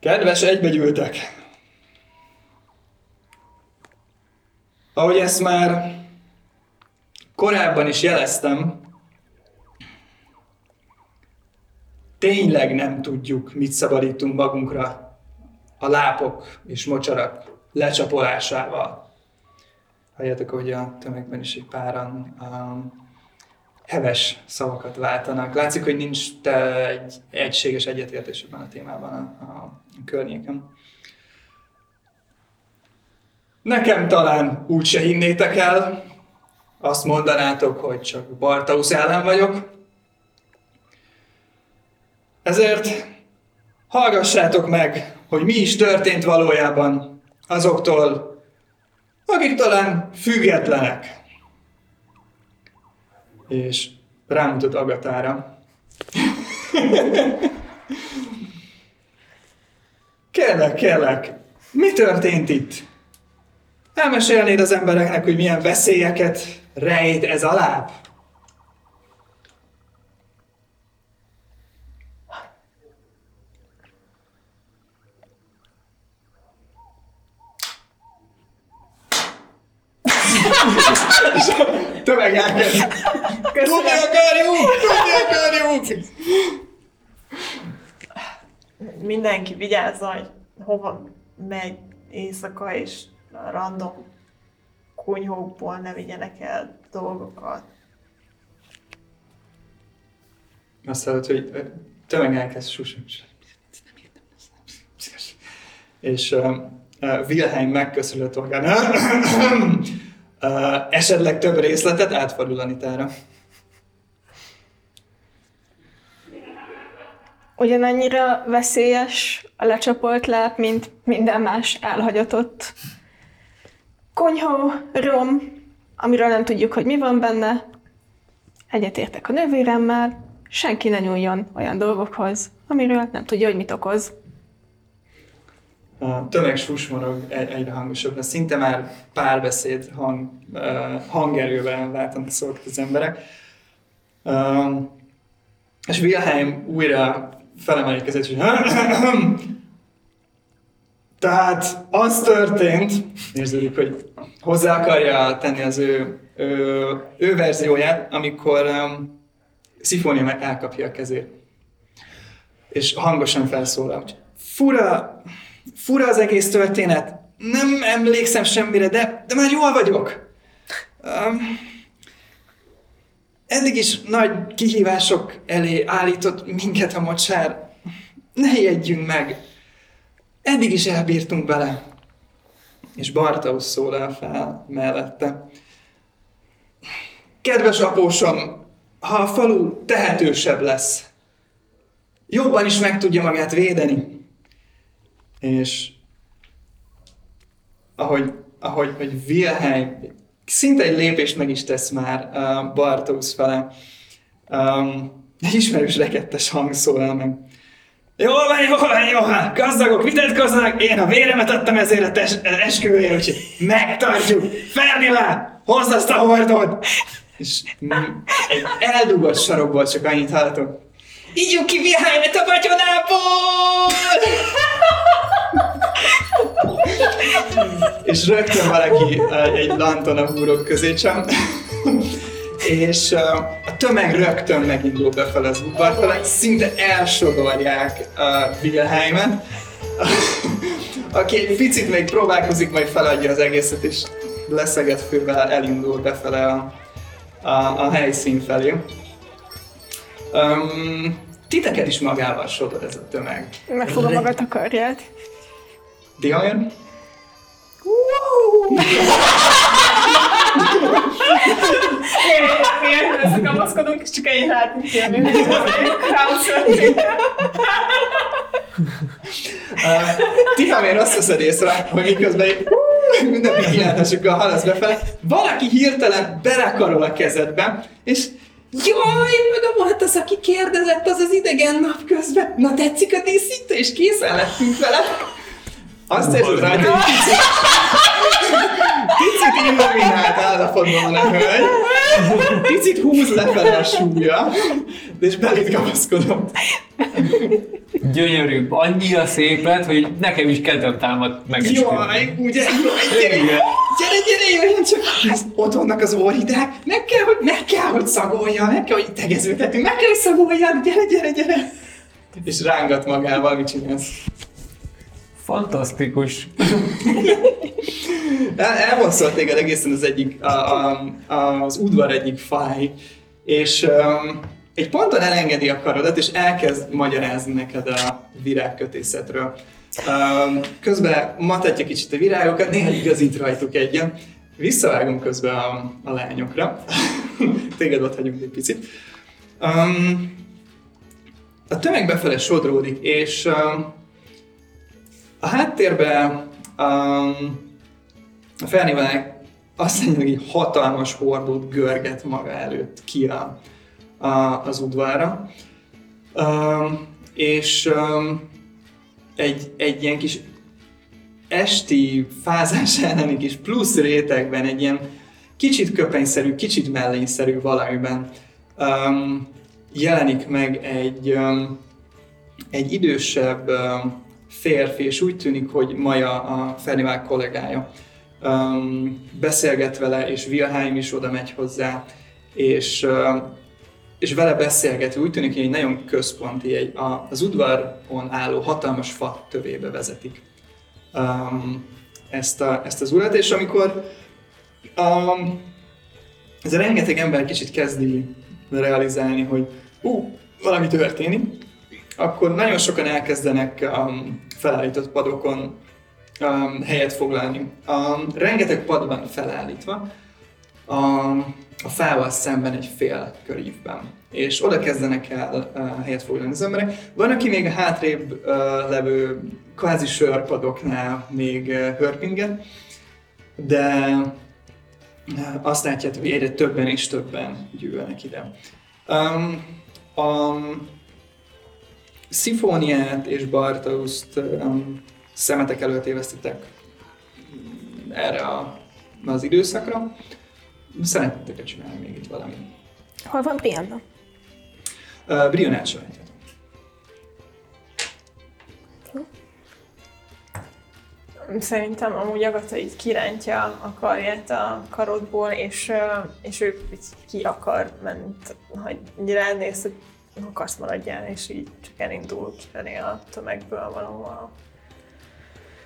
Kedves egybegyűltek! Ahogy ezt már korábban is jeleztem, tényleg nem tudjuk, mit szabadítunk magunkra a lápok és mocsarak lecsapolásával. Halljátok, hogy a tömegben is egy páran um, heves szavakat váltanak. Látszik, hogy nincs te egy egységes egyetértés ebben a témában a, a, környéken. Nekem talán úgy se hinnétek el, azt mondanátok, hogy csak Bartausz ellen vagyok. Ezért hallgassátok meg, hogy mi is történt valójában azoktól, akik talán függetlenek. És rámutat Agatára. kérlek, kérlek, mi történt itt? Elmesélnéd az embereknek, hogy milyen veszélyeket rejt ez a láb? Tömeg elkezd. Tudni akarjuk! Tudni akarjuk! Mindenki vigyázza, hogy hova megy éjszaka, és a random kunyhókból ne vigyenek el dolgokat. Azt hallod, hogy tömeg elkezd susogni. És uh, uh, Wilhelm megköszönő a torgán. uh, esetleg több részletet átfordul Anitára. Ugyanannyira veszélyes a lecsapolt láp, mint minden más elhagyatott konyha, rom, amiről nem tudjuk, hogy mi van benne. Egyetértek a nővéremmel, senki ne nyúljon olyan dolgokhoz, amiről nem tudja, hogy mit okoz. A tömeg susmorog egy- egyre hangosabban, szinte már párbeszéd hang, hangerőben váltanak szóltak az emberek. És Wilhelm újra felemeli kezét, hogy tehát az történt, érződik, hogy hozzá akarja tenni az ő, ő, ő verzióját, amikor um, Szifónia meg elkapja a kezét. És hangosan felszólal, hogy fura, fura az egész történet, nem emlékszem semmire, de, de már jól vagyok. Um, eddig is nagy kihívások elé állított minket a mocsár. Ne ijedjünk meg. Eddig is elbírtunk bele. És Bartausz szólal fel mellette. Kedves apósom, ha a falu tehetősebb lesz, jobban is meg tudja magát védeni. És ahogy, ahogy hogy Wilhelm szinte egy lépést meg is tesz már uh, Bartósz fele. Um, egy ismerős rekettes hang szólal meg. Jól van, jól van, jól van. Gazdagok vitatkoznak, én a véremet adtam ezért a tes- esküvőért, úgyhogy megtartjuk. Ferdinand, hozd azt a hordót! És egy eldugott sarokból csak annyit hallatok. Ígyunk ki Wilhelmet a vagyonából! és rögtön valaki eh, egy lanton a húrok közé csam. És uh, a tömeg rögtön megindul befelé az udvar felé, szinte elsodorják uh, Wilhelmet, aki egy picit még próbálkozik, majd feladja az egészet, és leszeget fővel elindul befele a, a, a helyszín felé. Um, titeket is magával sodor ez a tömeg. Megfogom magát a karját. Dion? Miért összekapaszkodunk, és csak egy látni kérni. Uh, Tihamér azt veszed észre, hogy miközben így mindenki kiáltásokkal hallasz befele, valaki hirtelen belekarol a kezedbe, és Jaj, maga volt az, aki kérdezett, az az idegen nap közben. Na tetszik a díszítés? Készen lettünk vele. Azt érzed rá, hogy egy picit, picit illuminált állapotban van a hölgy. Picit húz lefele a súlya, és belét kapaszkodott. Gyönyörű, annyira szép lett, hogy nekem is kedvem támadt meg. Jaj, ugye? Jaj, gyere, gyere, gyere, jöjjön csak! Ez, ott vannak az orhidák, meg kell, hogy, meg kell, hogy szagolja, meg kell, hogy tegeződhetünk, meg kell, hogy szagolja, gyere, gyere, gyere! És rángat magával, mit csinálsz? Fantasztikus. El, elvonszolt téged egészen az egyik, a, a, az udvar egyik fáj, és um, egy ponton elengedi a karodat, és elkezd magyarázni neked a virágkötészetről. Um, közben matatja kicsit a virágokat, néha igazít rajtuk egyen. Visszavágom közben a, a lányokra. Téged ott hagyunk egy picit. Um, a tömeg befele sodródik, és um, a háttérben um, a felnévelek azt mondja, hogy hatalmas hordót görget maga előtt ki a, a, az udvarra. Um, és um, egy, egy ilyen kis esti fázás elleni kis plusz rétegben, egy ilyen kicsit köpenyszerű, kicsit mellényszerű valamiben um, jelenik meg egy, um, egy idősebb um, férfi, és úgy tűnik, hogy Maja a Fernivál kollégája. Um, beszélget vele, és Wilhelm is oda megy hozzá, és, um, és vele beszélget, úgy tűnik, hogy egy nagyon központi, egy, a, az udvaron álló hatalmas fa tövébe vezetik um, ezt, a, ezt az urat, és amikor um, ez a rengeteg ember kicsit kezdi realizálni, hogy ú, valami történik, akkor nagyon sokan elkezdenek um, felállított padokon um, helyet foglalni. Um, rengeteg pad van felállítva, a, a fával szemben egy fél körívben. És oda kezdenek el uh, helyet foglalni az emberek. Van, aki még a hátrébb uh, levő kvázi sörpadoknál még uh, hörpinget, de uh, azt látjátok, hogy egyre többen és többen gyűlnek ide. Um, a Szifóniát és Bartauszt um, szemetek előtt évesztitek erre a, az időszakra. Szeretnétek csinálni még itt valami. Hol van Brianna? Uh, Brionát sem látjátok. Szerintem amúgy Agatha így kirántja a karját a karodból, és, és ő így ki akar menni, hogy így ránéz, hogy akarsz maradjál, és így csak elindul kifelé a tömegből valahol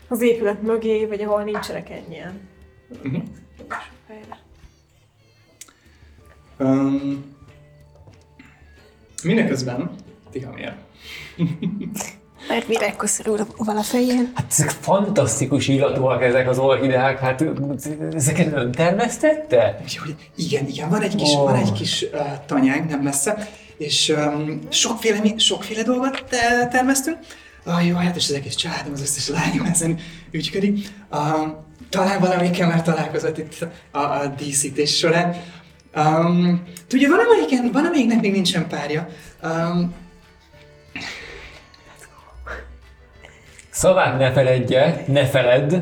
az épület mögé, vagy ahol nincsenek ennyien. Helyre. Um, mindeközben Tihamér. Mert virágkoszorúval a fején. Hát ezek fantasztikus illatúak ezek az orhideák, hát ezeket ön termesztette? Igen, igen, van egy kis, Ó. van egy kis uh, tanyánk, nem messze, és um, sokféle, sokféle dolgot te- termesztünk. Ah, jó, hát és az egész családom, az összes lányom ezen ügyködik. Um, talán valamelyikkel már találkozott itt a, a díszítés során. Um, tudja, van amelyiken, van amelyiknek még nincsen párja. Um, Szavát ne feledje, ne feledd.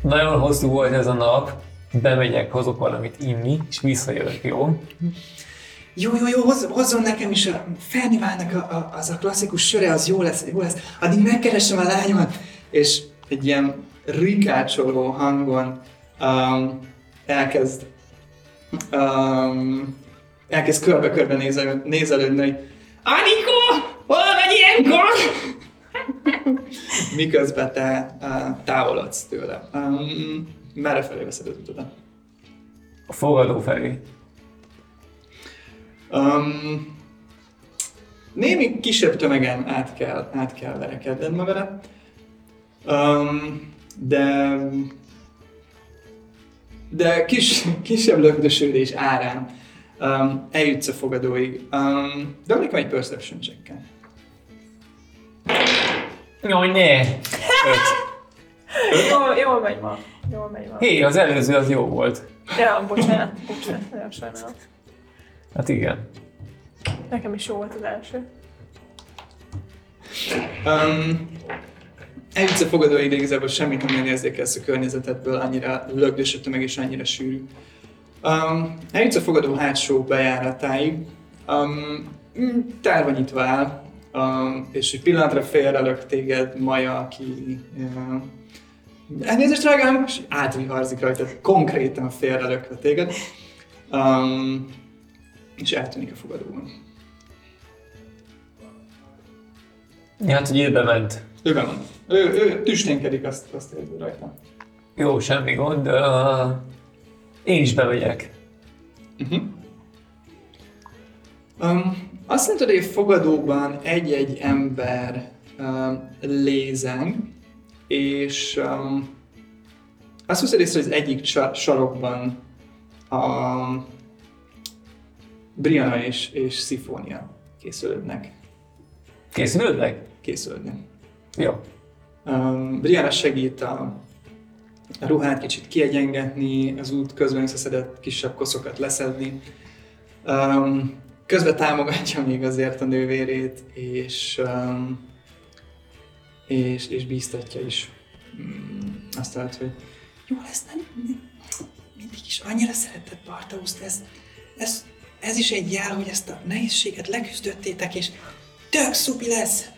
Nagyon hosszú volt ez a nap. Bemegyek, hozok valamit inni, és visszajövök, jó? Jó, jó, jó, hozz, hozzon nekem is a Fernivának a, a, az a klasszikus söre, az jó lesz, jó lesz. Addig megkeresem a lányomat. És egy ilyen rikácsoló hangon um, elkezd um, elkezd körbe-körbe nézel, nézelődni, hogy Anikó, hol vagy ilyenkor? Miközben te uh, távolodsz tőle. Um, merre felé veszed az utadat? A fogadó felé. Um, némi kisebb tömegen át kell, át kell verekedned magadat, um, de de kis, kisebb lögdösödés árán um, eljutsz a fogadóig. Um, de nekem egy perception check Jaj, ne! Öt. Jól, jól megy ma. Jól megy ma. Hé, az előző az jó volt. Ja, bocsánat, bocsánat, nagyon sajnálom. Hát igen. Nekem is jó volt az első. Um, eljutsz a fogadóig, de igazából semmit nem érzékelsz a környezetedből, annyira lögdös a tömeg és annyira sűrű. Um, eljutsz a fogadó hátsó bejáratáig, um, mm, tár van nyitva áll, um, és egy pillanatra félrelök téged Maja, aki uh, elnézést drágám, és átviharzik rajta, konkrétan félrelökve téged, um, és eltűnik a fogadóban. Ja, hát, hogy ő bement. Ő van. Ő, ő tüsténkedik, azt, azt érzi rajta. Jó, semmi gond. Uh, én is bemegyek. Uh-huh. Um, azt mondtad, hogy fogadóban egy-egy ember um, lézeng, és um, azt veszed észre, hogy az egyik sarokban a Brianna és, és Szifónia készülődnek. Készülődnek? Készülődnek. Jó. Um, Brianna segít a, a ruhát kicsit kiegyengetni, az út közben összeszedett kisebb koszokat leszedni. Um, közben támogatja még azért a nővérét, és, um, és, és bíztatja is. Um, azt mondod, hogy jó lesz, nem, nem, mindig is annyira szeretett Bartauszt, ez, ez, ez is egy jel, hogy ezt a nehézséget leküzdöttétek, és tök szupi lesz.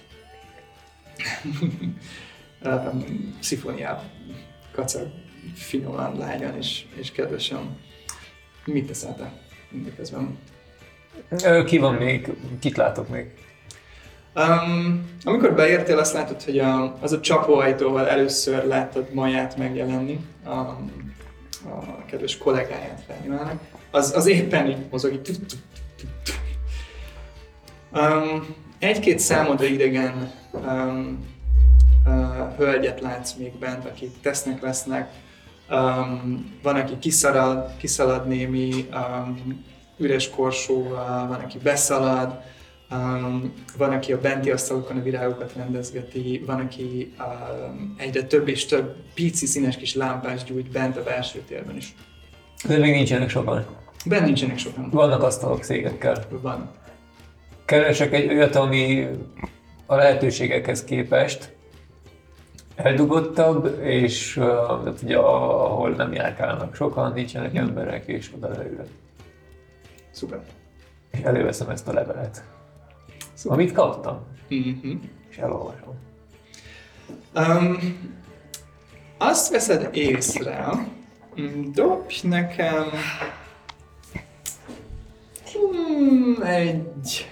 um, Szifónia kacag finoman, lágyan és, és kedvesen. Mit teszel te mindeközben? Ki van még? Kit látok még? Um, amikor beértél, azt látod, hogy a, az a csapóajtóval először láttad Maját megjelenni, a, a kedves kollégáját Fernimának. Az, az éppen így mozog, így. Um, egy-két számodra idegen um, uh, hölgyet látsz még bent, akik tesznek, lesznek. Um, van, aki kiszalad, kiszalad némi um, üres korsóval, van, aki beszalad, um, van, aki a benti asztalokon a virágokat rendezgeti, van, aki um, egyre több és több pici színes kis lámpás gyújt bent a belső térben is. De még nincsenek sokan. Bent nincsenek sokan. Vannak asztalok székekkel. Van. Keresek egy olyat, ami a lehetőségekhez képest eldugottabb, és uh, ugye, ahol nem járkálnak sokan, nincsenek emberek, és oda leülök. Szuper. És előveszem ezt a levelet, amit kaptam, Mm-hmm. és elolvasom. Um, azt veszed észre, dobj nekem hmm, egy...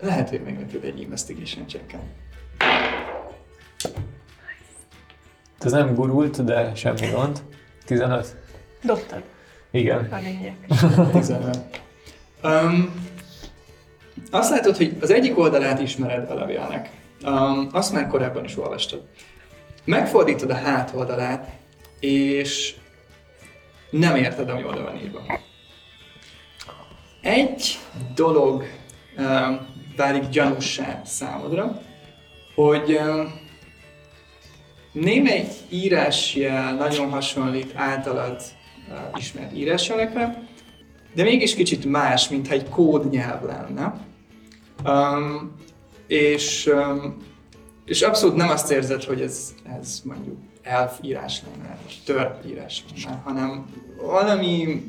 Lehet, hogy meglepőd egy investigation check Ez nem gurult, de semmi gond. 15? Dobtad. Igen. A lényeg. 15. Um, azt látod, hogy az egyik oldalát ismered a levélnek. Um, azt már korábban is olvastad. Megfordítod a hát oldalát, és nem érted, ami oda van írva. Egy dolog um, válik gyanúsá számodra, hogy um, némelyik írásjel nagyon hasonlít általad uh, ismert írásjelekre, de mégis kicsit más, mintha egy kódnyelv lenne. Um, és, um, és abszolút nem azt érzed, hogy ez, ez mondjuk elf írás lenne, vagy törp írás lenne, hanem valami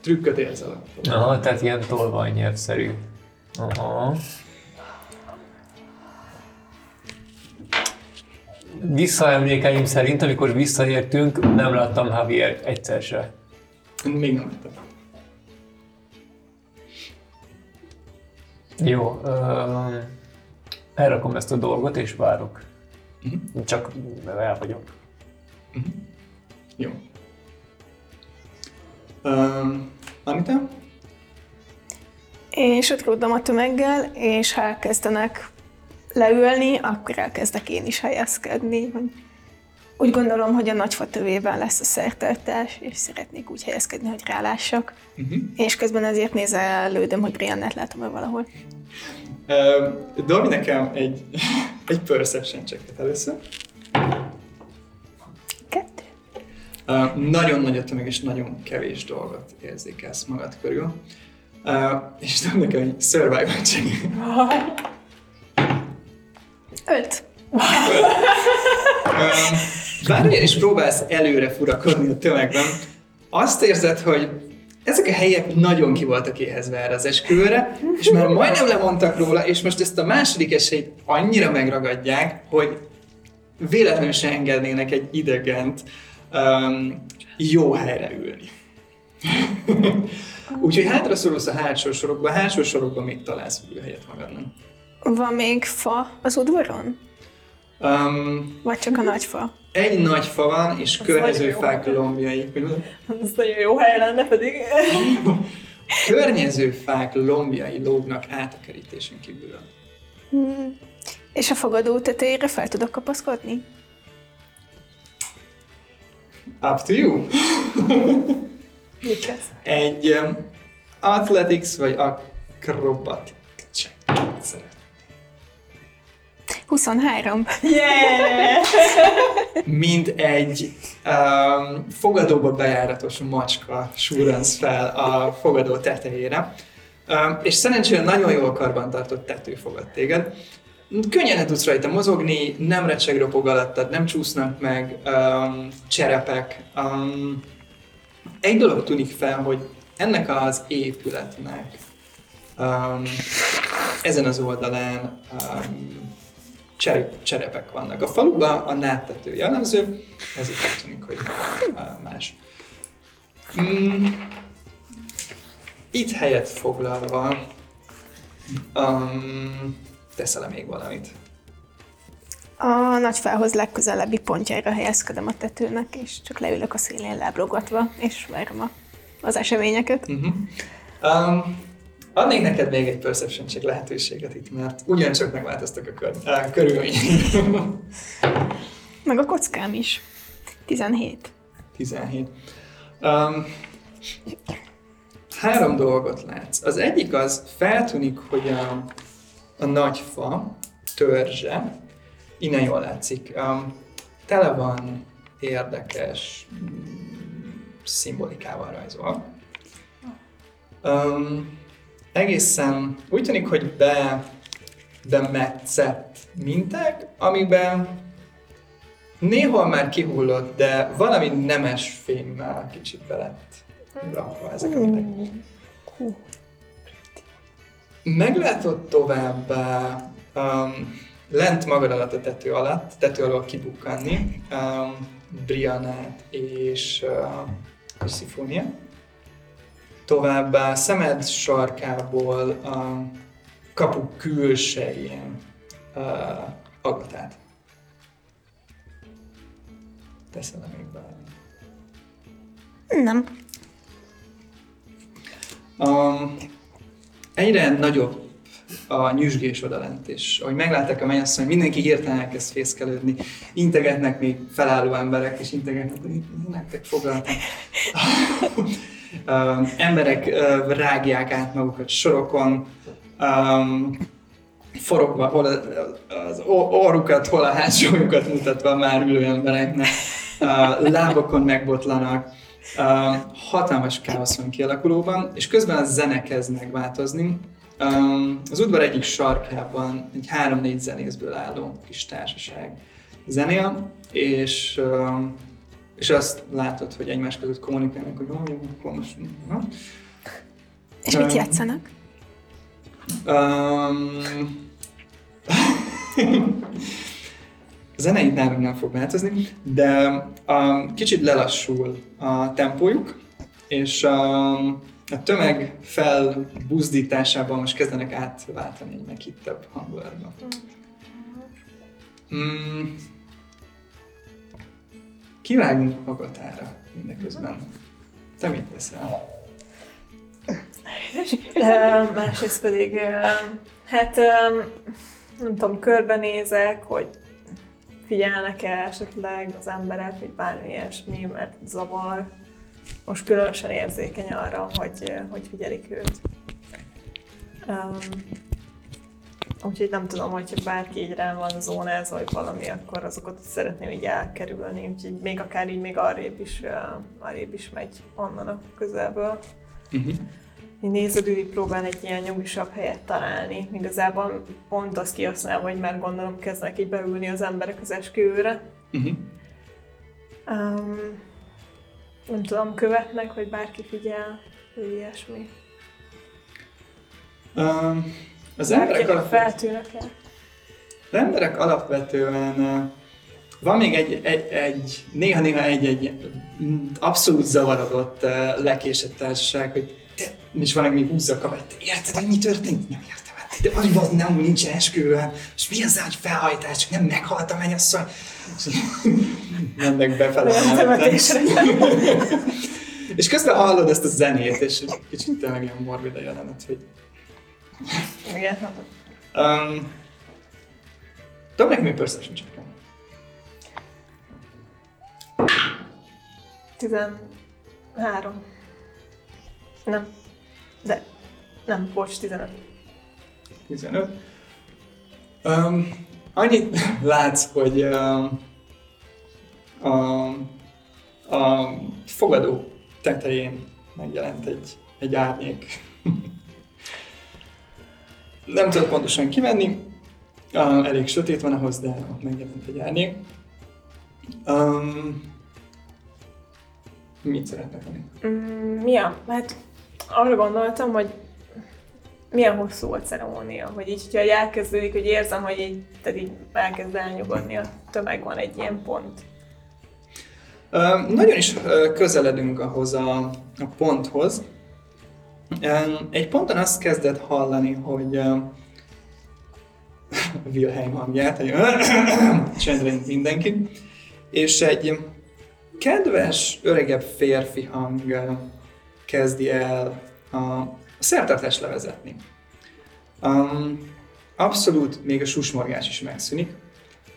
trükköt érzel. Aha, tehát ilyen tolvajnyelvszerű. Aha. Visszaemlékeim szerint, amikor visszaértünk, nem láttam Javier egyszer se. Még nem láttam. Jó, uh, elrakom ezt a dolgot és várok. Mhm. Csak el vagyok. Jó. Um, Anita? Én sötrodom a tömeggel, és ha elkezdenek leülni, akkor elkezdek én is helyezkedni. Hogy úgy gondolom, hogy a nagyfa tövében lesz a szertartás, és szeretnék úgy helyezkedni, hogy rálássak. Uh-huh. És közben azért nézelődöm, hogy Briannát látom-e valahol. Uh, dobj nekem egy, egy perception checket először. Kettő. Uh, nagyon nagy a tömeg, és nagyon kevés dolgot érzékelsz magad körül. Uh, és dobj nekem egy survival checket. Öt. Um, Bármilyen is próbálsz előre furakodni a tömegben, azt érzed, hogy ezek a helyek nagyon ki voltak éhezve erre az esküvőre, és már majdnem lemondtak róla, és most ezt a második esélyt annyira megragadják, hogy véletlenül se engednének egy idegent um, jó helyre ülni. Úgyhogy hátra szorulsz a hátsó sorokba, a hátsó sorokban még találsz ülőhelyet magadnak. Van még fa az udvaron? Um, Vagy csak a nagy fa? egy nagy fa van, és környező nagyon jó. fák lombjai. Ez nagyon jó hely lenne pedig. Környező fák lombjai lógnak át a kerítésen kívül. Hmm. És a fogadó tetejére fel tudok kapaszkodni? Up to you. Mit lesz? Egy um, athletics vagy acrobatic check. Szeret. 23. Yeah! Mint egy um, fogadóba bejáratos macska súransz fel a fogadó tetejére. Um, és szerencsére nagyon jól karbantartott tető fogad téged. Könnyen le tudsz rajta mozogni, nem recseg ropog alattad, nem csúsznak meg um, cserepek. Um, egy dolog tűnik fel, hogy ennek az épületnek um, ezen az oldalán um, cserep, cserepek vannak. A faluban a náttető jellemző, ez itt tűnik, hogy uh, más. Mm, itt helyet foglalva um, teszel még valamit? A nagy fához legközelebbi pontjára helyezkedem a tetőnek, és csak leülök a szélén lábrogatva, és várom a, az eseményeket. Uh-huh. Um, adnék neked még egy perception check lehetőséget itt, mert ugyancsak megváltoztak a kör, uh, körülmények. Meg a kockám is. 17. 17. Um, három dolgot látsz. Az egyik az, feltűnik, hogy a, a nagy fa törzse, innen jól látszik, um, tele van érdekes mm, szimbolikával rajzol. Um, egészen úgy tűnik, hogy be, bemetszett minták, amiben néhol már kihullott, de valami nemes fémmel kicsit belett rakva ezek a minták. Meglátod továbbá um, lent magad alatt a tető alatt, tető alól kibukkanni um, Brianát és uh, Persephone. Továbbá szemed sarkából a kapu külsején uh, Agatát. Teszel -e még bármi? Nem. Um, egyre nagyobb a nyüzsgés odalent, és ahogy meglátták a mennyasszony, mindenki hirtelen elkezd fészkelődni, integetnek még felálló emberek, és integetnek, hogy nektek fogalmat. um, emberek uh, rágják át magukat sorokon, um, forogva, hol az, az orrukat, hol a hátsójukat mutatva már ülő embereknek, uh, lábokon megbotlanak, uh, hatalmas káosz van kialakulóban, és közben a zene kezd megváltozni, Um, az udvar egyik sarkában egy három-négy zenészből álló kis társaság zenél, és, és azt látod, hogy egymás között kommunikálnak, hogy jó, akkor most... Na. És mit Um, játszanak? Um, a zene itt nálunk nem fog változni, de um, kicsit lelassul a tempójuk, és um, a tömeg felbuzdításában most kezdenek átváltani egy meghittebb hangulatba. Mm. Kivágunk magatára mindeközben. Te mit teszel? Ö, Másrészt pedig, ö, hát nem tudom, körbenézek, hogy figyelnek-e esetleg az emberek, vagy bármi ilyesmi, mert zavar. Most különösen érzékeny arra, hogy, ö, hogy figyelik őt. Um, úgyhogy nem tudom, hogyha bárki így rá van zónázva, vagy valami, akkor azokat szeretném így elkerülni, úgyhogy még akár így még arrébb is, uh, arrébb is megy onnan a közelből. Uh-huh. Így próbál egy ilyen nyugisabb helyet találni. Igazából pont azt kihasználva, hogy már gondolom kezdnek így beülni az emberek az esküvőre. Uh-huh. Um, nem tudom, követnek, vagy bárki figyel, vagy ilyesmi. Um, az emberek alapvetően... feltűnnek-e? Az emberek alapvetően van még egy, egy, egy néha-néha egy-egy mm, abszolút zavarodott, lekésett társaság, hogy te, és valaki még húzza a kabát, te érted, hogy mi történt? Nem értem, hát de az nem, nincs esküvő, és mi az, hogy felhajtás, csak nem meghalt a mennyasszony. Mennek befele. és közben hallod ezt a zenét, és egy kicsit tényleg ilyen morbid a jelenet, hogy Igen. Um, Dob nekem egy perception check 13. Nem. De. Nem, bocs, 15. 15. Um, annyit látsz, hogy um, a, a fogadó tetején megjelent egy, egy árnyék. Nem tudok pontosan kivenni, uh, elég sötét van ahhoz, de ott megjelent egy árnyék. Um, mit szeretnek tenni? Mm, milyen? Hát arra gondoltam, hogy milyen hosszú volt ceremónia, hogy így, hogyha elkezdődik, hogy érzem, hogy így, tehát így elkezd elnyugodni a tömeg, van egy ilyen pont. Nagyon is közeledünk ahhoz a, a ponthoz. Egy ponton azt kezded hallani, hogy Wilhelm hangját, hogy csendre mint mindenki, és egy kedves, öregebb férfi hang kezdi el a szertartást levezetni. Um, abszolút még a susmorgás is megszűnik.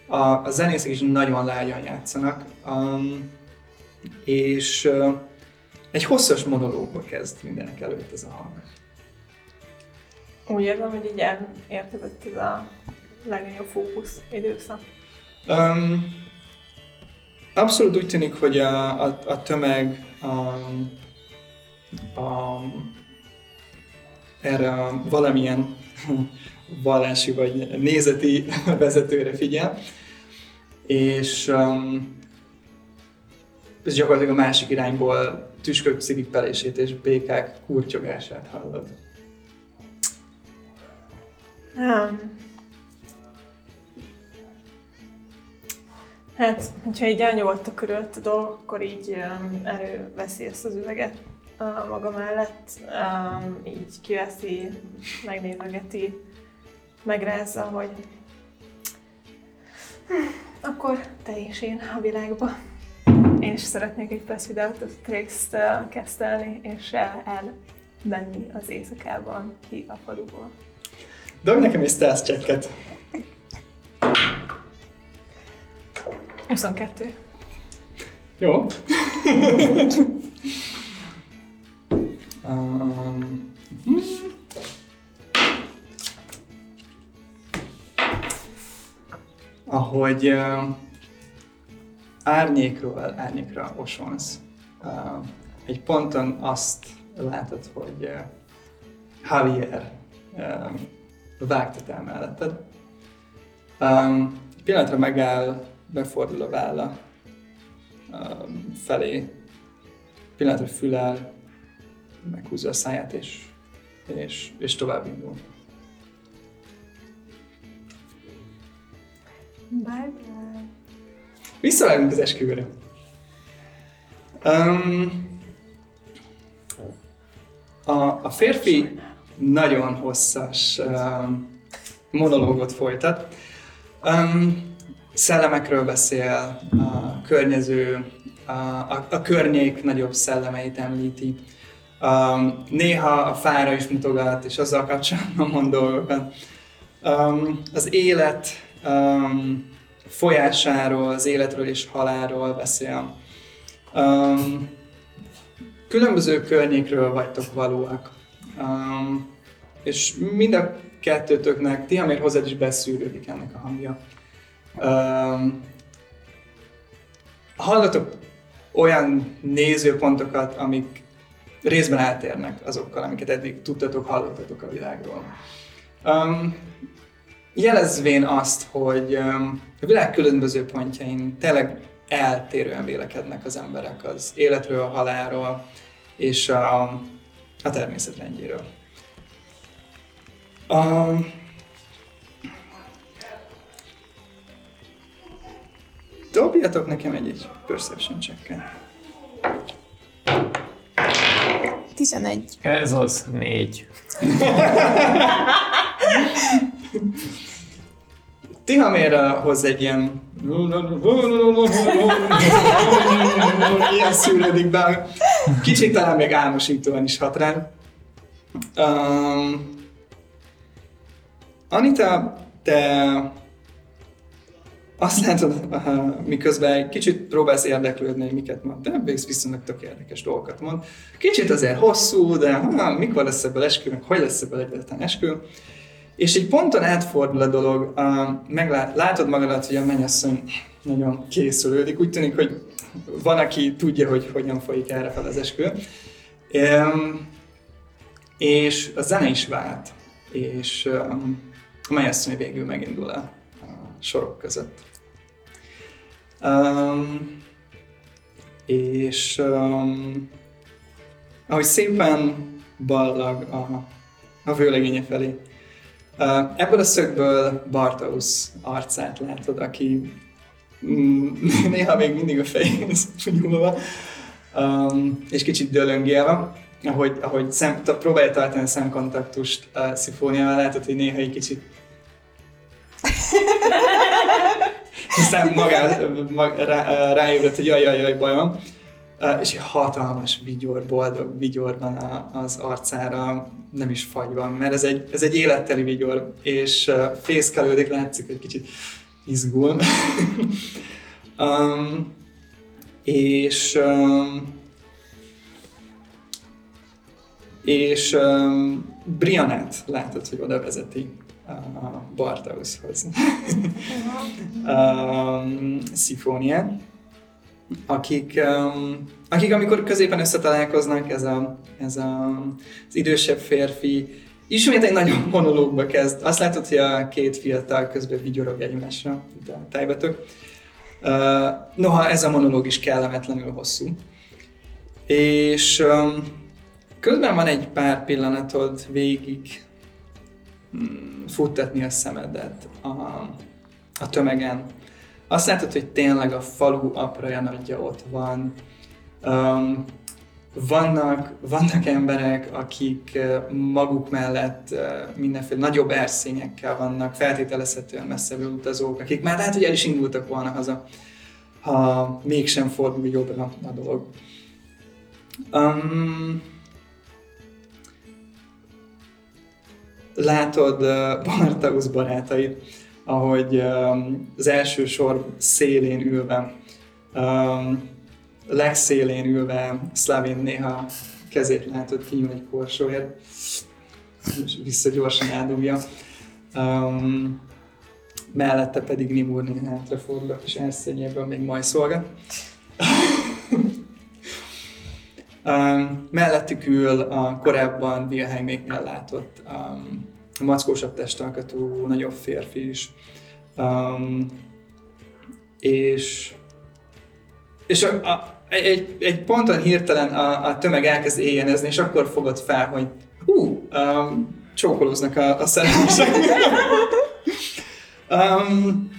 A, a zenészek is nagyon lágyan játszanak, um, és uh, egy hosszas monológba kezd mindenek előtt ez a hang. Úgy érzem, hogy így elérkezett ez a legnagyobb fókusz időszak. Um, abszolút úgy tűnik, hogy a, a, a tömeg um, a, erre a valamilyen vallási vagy nézeti vezetőre figyel, és um, ez gyakorlatilag a másik irányból tüskök sziripelését és békák kurtyogását hallod. Um, hát, hogyha így elnyugodt a körülött a dolog, akkor így um, előveszi ezt az üveget maga mellett, um, így kiveszi, megnézegeti, megrázza, hogy hm, akkor te és én a világba. Én is szeretnék egy Pass Without a Trace-t uh, kezdelni, és uh, elmenni az éjszakában ki a faluból. Dobj nekem egy stealth checket. 22. Jó. um, ahogy uh, árnyékról árnyékra osonsz, uh, egy ponton azt látod, hogy uh, Javier um, vágtat el melletted. Um, pillanatra megáll, befordul a válla um, felé, pillanatra fülel, meghúzza a száját, és, és, és tovább indul. Bye Visszavágunk az esküvőre. Um, a, a férfi nagyon hosszas um, monológot folytat. Um, szellemekről beszél, a környező, a, a, a környék nagyobb szellemeit említi. Um, néha a fára is mutogat, és azzal kapcsolatban mond dolgokat. Um, az élet um, folyásáról, az életről és halálról beszél. Um, különböző környékről vagytok valóak. Um, és mind a kettőtöknek, Tihamér hozzád is beszűrődik ennek a hangja. Um, hallatok olyan nézőpontokat, amik részben eltérnek azokkal, amiket eddig tudtatok, hallottatok a világról. Um, jelezvén azt, hogy um, a világ különböző pontjain tényleg eltérően vélekednek az emberek az életről, a halálról és a, a természet rendjéről. Um, dobjatok nekem egy, egy perception check 11. Ez az négy. Tihamér hoz egy ilyen ilyen szűrődik be. Kicsit talán még álmosítóan is hat rá. Um, Anita, te azt látod, miközben egy kicsit próbálsz érdeklődni, hogy miket mond, de végsz viszonylag tök érdekes dolgokat mond. Kicsit azért hosszú, de ha, mikor lesz ebből eskü, meg hogy lesz ebből egyáltalán eskü. És egy ponton átfordul a dolog, uh, meglát, látod magadat, hogy a mennyasszony nagyon készülődik. Úgy tűnik, hogy van, aki tudja, hogy hogyan folyik erre fel az eskü. És a zene is vált, és a mennyasszony végül megindul a sorok között. Um, és um, ahogy szépen ballag a, a vőlegénye felé, Uh, ebből a szögből Bartausz arcát látod, aki mm, néha még mindig a fejéhez nyúlva, um, és kicsit dölöngélve, ahogy, ahogy szem, próbálja tartani a szemkontaktust a szifóniával, látod, hogy néha egy kicsit aztán magá, mag, rá, ráébredt, hogy jaj, jaj, jaj. Uh, és egy hatalmas vigyor, boldog vigyor van az arcára, nem is fagy mert ez egy, ez egy életteli vigyor, és fészkelődik, látszik, hogy kicsit izgul. um, és um, és um, Brianát látod, hogy oda vezeti a Bartauszhoz. um, Szifóniát akik, um, akik amikor középen összetalálkoznak, ez, a, ez a, az idősebb férfi ismét egy nagyon monológba kezd. Azt látod, hogy a két fiatal közben vigyorog egymásra, mint a tájbatok. Uh, noha ez a monológ is kellemetlenül hosszú. És um, közben van egy pár pillanatod végig futtatni a szemedet a, a tömegen, azt látod, hogy tényleg a falu apraja nagyja ott van. Um, vannak, vannak emberek, akik maguk mellett mindenféle nagyobb erszényekkel vannak, feltételezhetően messzebbről utazók, akik már lehet, hogy el is indultak volna haza, ha mégsem fordul jobbra a dolog. Um, látod Bartausz barátait, ahogy az első sor szélén ülve, legszélén ülve Szlavin néha kezét látod kinyúl egy korsóért, és vissza gyorsan eldugja. Mellette pedig Nimur néha hátrafordul, és elszényéből még majd szolgat. um, mellettük ül a korábban Wilhelméknél látott um, mackósabb testalkatú, nagyobb férfi is. Um, és és a, a, egy, egy ponton hirtelen a, a tömeg elkezd éjjenezni, és akkor fogod fel, hogy hú, um, csókolóznak a, a szerelmesek. um,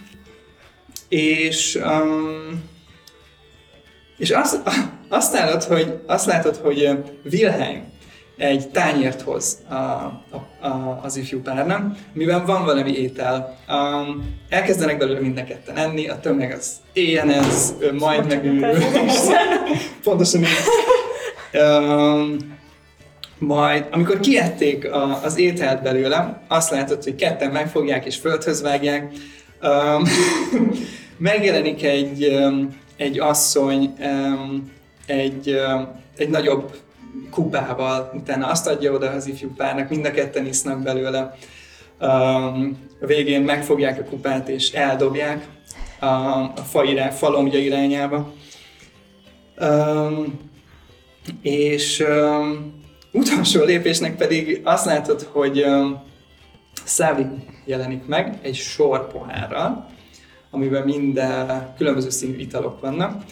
és um, és azt, azt, látod, hogy, azt látod, hogy Wilhelm egy tányért hoz a, a, a, az ifjú párnak, mivel van valami étel. Um, elkezdenek belőle mind a ketten enni, a tömeg az éjjenez, majd megőrül. Pontosan így. Um, majd, amikor kiették a, az ételt belőle, azt látod, hogy ketten megfogják és földhöz vágják. Um, megjelenik egy, um, egy asszony um, egy, um, egy nagyobb kupával, utána azt adja oda az ifjú párnak, mind a ketten isznak belőle. Um, végén megfogják a kupát és eldobják a, a fa irány, falombja irányába. Um, és um, utolsó lépésnek pedig azt látod, hogy um, Szávi jelenik meg egy sor pohárral, amiben minden különböző színű italok vannak.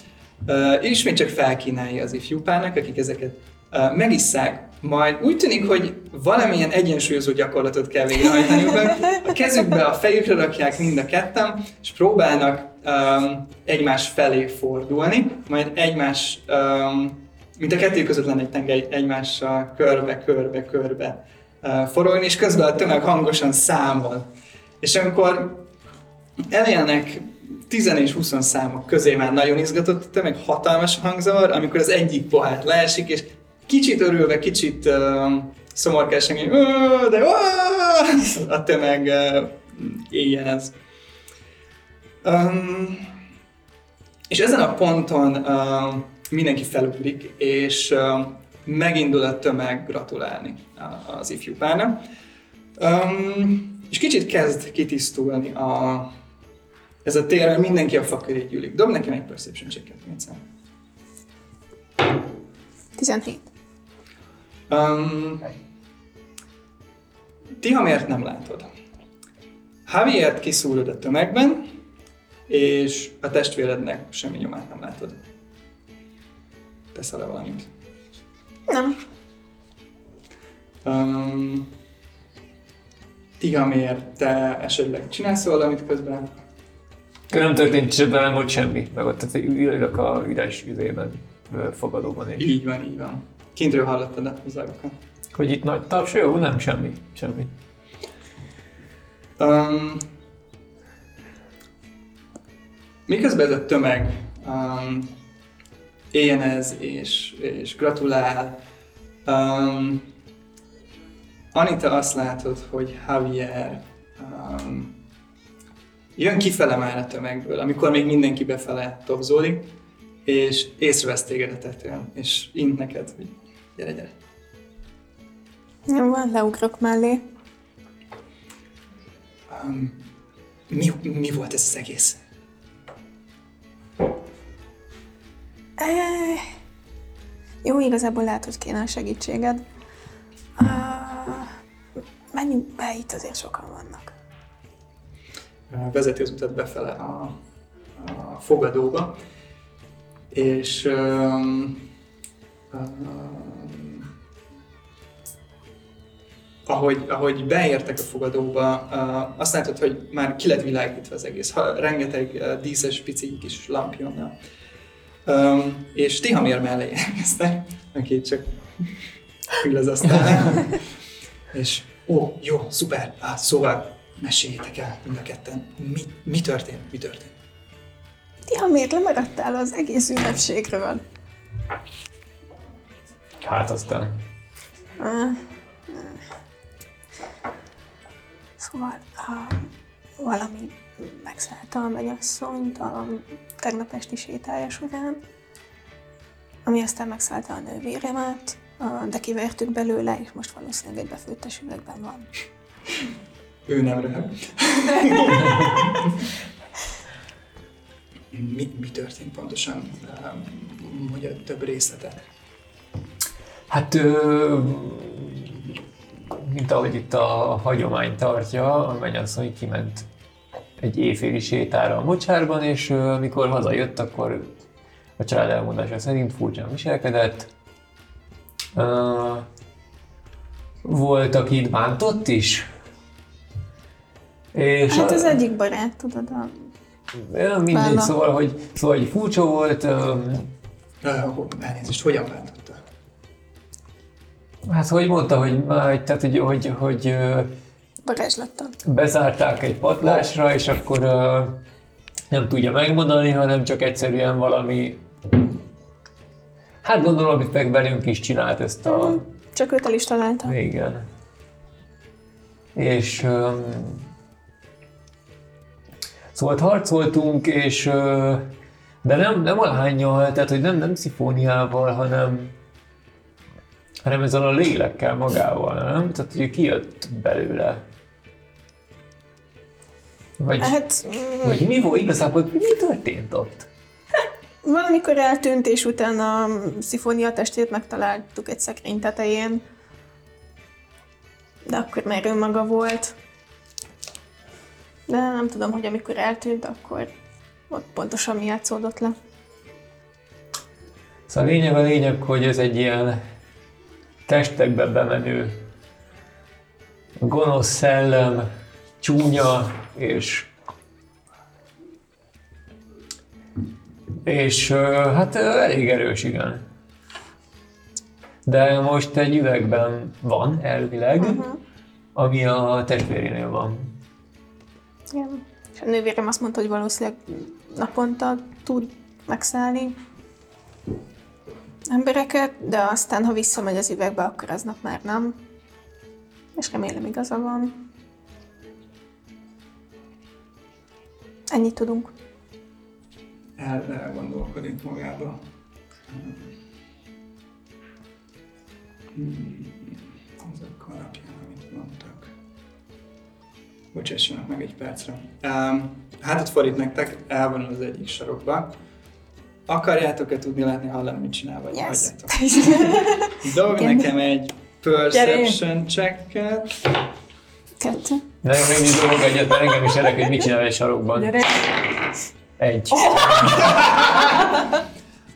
Uh, ismét csak felkínálja az ifjúpának, akik ezeket megisszák, majd úgy tűnik, hogy valamilyen egyensúlyozó gyakorlatot kell végrehajtaniuk. A kezükbe, a fejükre rakják mind a ketten, és próbálnak um, egymás felé fordulni, majd egymás, um, mint a kettő között lenne egy tengely, egymással körbe, körbe, körbe uh, forogni, és közben a tömeg hangosan számol. És amikor elélnek 10 és 20 számok közé már nagyon izgatott a tömeg, hatalmas hangzavar, amikor az egyik pohát leesik, és kicsit örülve, kicsit uh, szomorkásan, de uh, a tömeg uh, éljen ez. Um, és ezen a ponton uh, mindenki felugrik, és uh, megindul a tömeg gratulálni az ifjú párnak. Um, és kicsit kezd kitisztulni a, ez a tér, mindenki a fa köré gyűlik. Dob nekem egy perception checket, Vincent. 17. Um, Tihamért nem látod. Javiert kiszúrod a tömegben, és a testvérednek semmi nyomát nem látod. Teszel-e valamit? Nem. Um, Tihamér, te esetleg csinálsz valamit közben? Nem történt se velem, hogy semmi. Meg ott ülök a üres üzében, fogadóban is. Így van, így van. Kintről hallottad a zágokat. Hogy itt nagy taps, jó? Nem, semmi. Semmi. Um, miközben ez a tömeg um, éjjenez és, és gratulál, um, Anita azt látod, hogy Javier um, jön kifele már a tömegből, amikor még mindenki befele topzódik, és észrevesz téged a tetőn, és int neked, hogy gyere, gyere. Jó van, leugrok mellé. Um, mi, mi volt ez az egész? E, jó, igazából lehet, hogy kéne a segítséged. Uh, menjünk be, itt azért sokan vannak. Vezeti az utat befele a, a fogadóba, és um, um, ahogy, ahogy beértek a fogadóba, uh, azt látod, hogy már ki lett világítva az egész, ha, rengeteg uh, díszes pici kis lampjonnal. Um, és Tihamér mellé elkezdtek, aki csak ül az asztalnál. és ó, jó, szuper, ah, szóval meséljétek el mind a ketten, mi, mi történt, mi történt? Ti, ha miért lemaradtál az egész ünnepségről? Hát aztán. Uh, Szóval uh, valami megszállta a mennyasszonyt a tegnap esti sétája során, ami aztán megszállta a nővéremet, uh, de kivertük belőle, és most valószínűleg egy befőttes üvegben van. Ő nem röhög. mi, mi történt pontosan? Um, Hogy a több részletet? Hát ö, mint ahogy itt a hagyomány tartja, a mennyasszony kiment egy éjféli sétára a mocsárban, és amikor hazajött, akkor a család elmondása szerint furcsán viselkedett. Volt, akit bántott is. És Hát a- az egyik barát, tudod, a... Mindegy, szóval, hogy, szóval, hogy furcsa volt, Uh, elnézést, hogyan bántotta? Hát hogy mondta, hogy, már, tehát, hogy, hogy, hogy varázslattal. bezárták egy patlásra, és akkor nem tudja megmondani, hanem csak egyszerűen valami, hát gondolom, amit meg velünk is csinált ezt a, Csak őt el is találta. igen. És öm, szóval harcoltunk, és de nem, nem a lányjal, tehát hogy nem, nem szifóniával, hanem hanem ezzel a lélekkel magával, nem? Tehát, hogy kijött belőle. Vagy, Hát vagy mi volt igazából, mi történt ott? valamikor eltűnt, és utána a szifónia testét megtaláltuk egy szekrény tetején. De akkor már ő maga volt. De nem tudom, hogy amikor eltűnt, akkor ott pontosan mi játszódott le. Szóval a lényeg a lényeg, hogy ez egy ilyen testekbe bemenő gonosz szellem, csúnya és és hát elég erős, igen. De most egy üvegben van, elvileg, uh-huh. ami a testvérénél van. Igen. A nővérem azt mondta, hogy valószínűleg naponta tud megszállni embereket, de aztán, ha visszamegy az üvegbe, akkor aznap már nem. És remélem igaza van. Ennyit tudunk. El, elgondolkodik magába. Hmm. Azok alapján, amit mondtak. Bocsássanak meg egy percre. Um, hátat fordít nektek, elvonul az egyik sarokba. Akarjátok-e tudni látni, hallani, mit csinál, vagy Yes. hagyjátok? Dob nekem egy perception checket. Kettő. Nagyon még dolog egyet, mert engem is érdekel, hogy mit csinál egy sarokban. Gyere! Egy.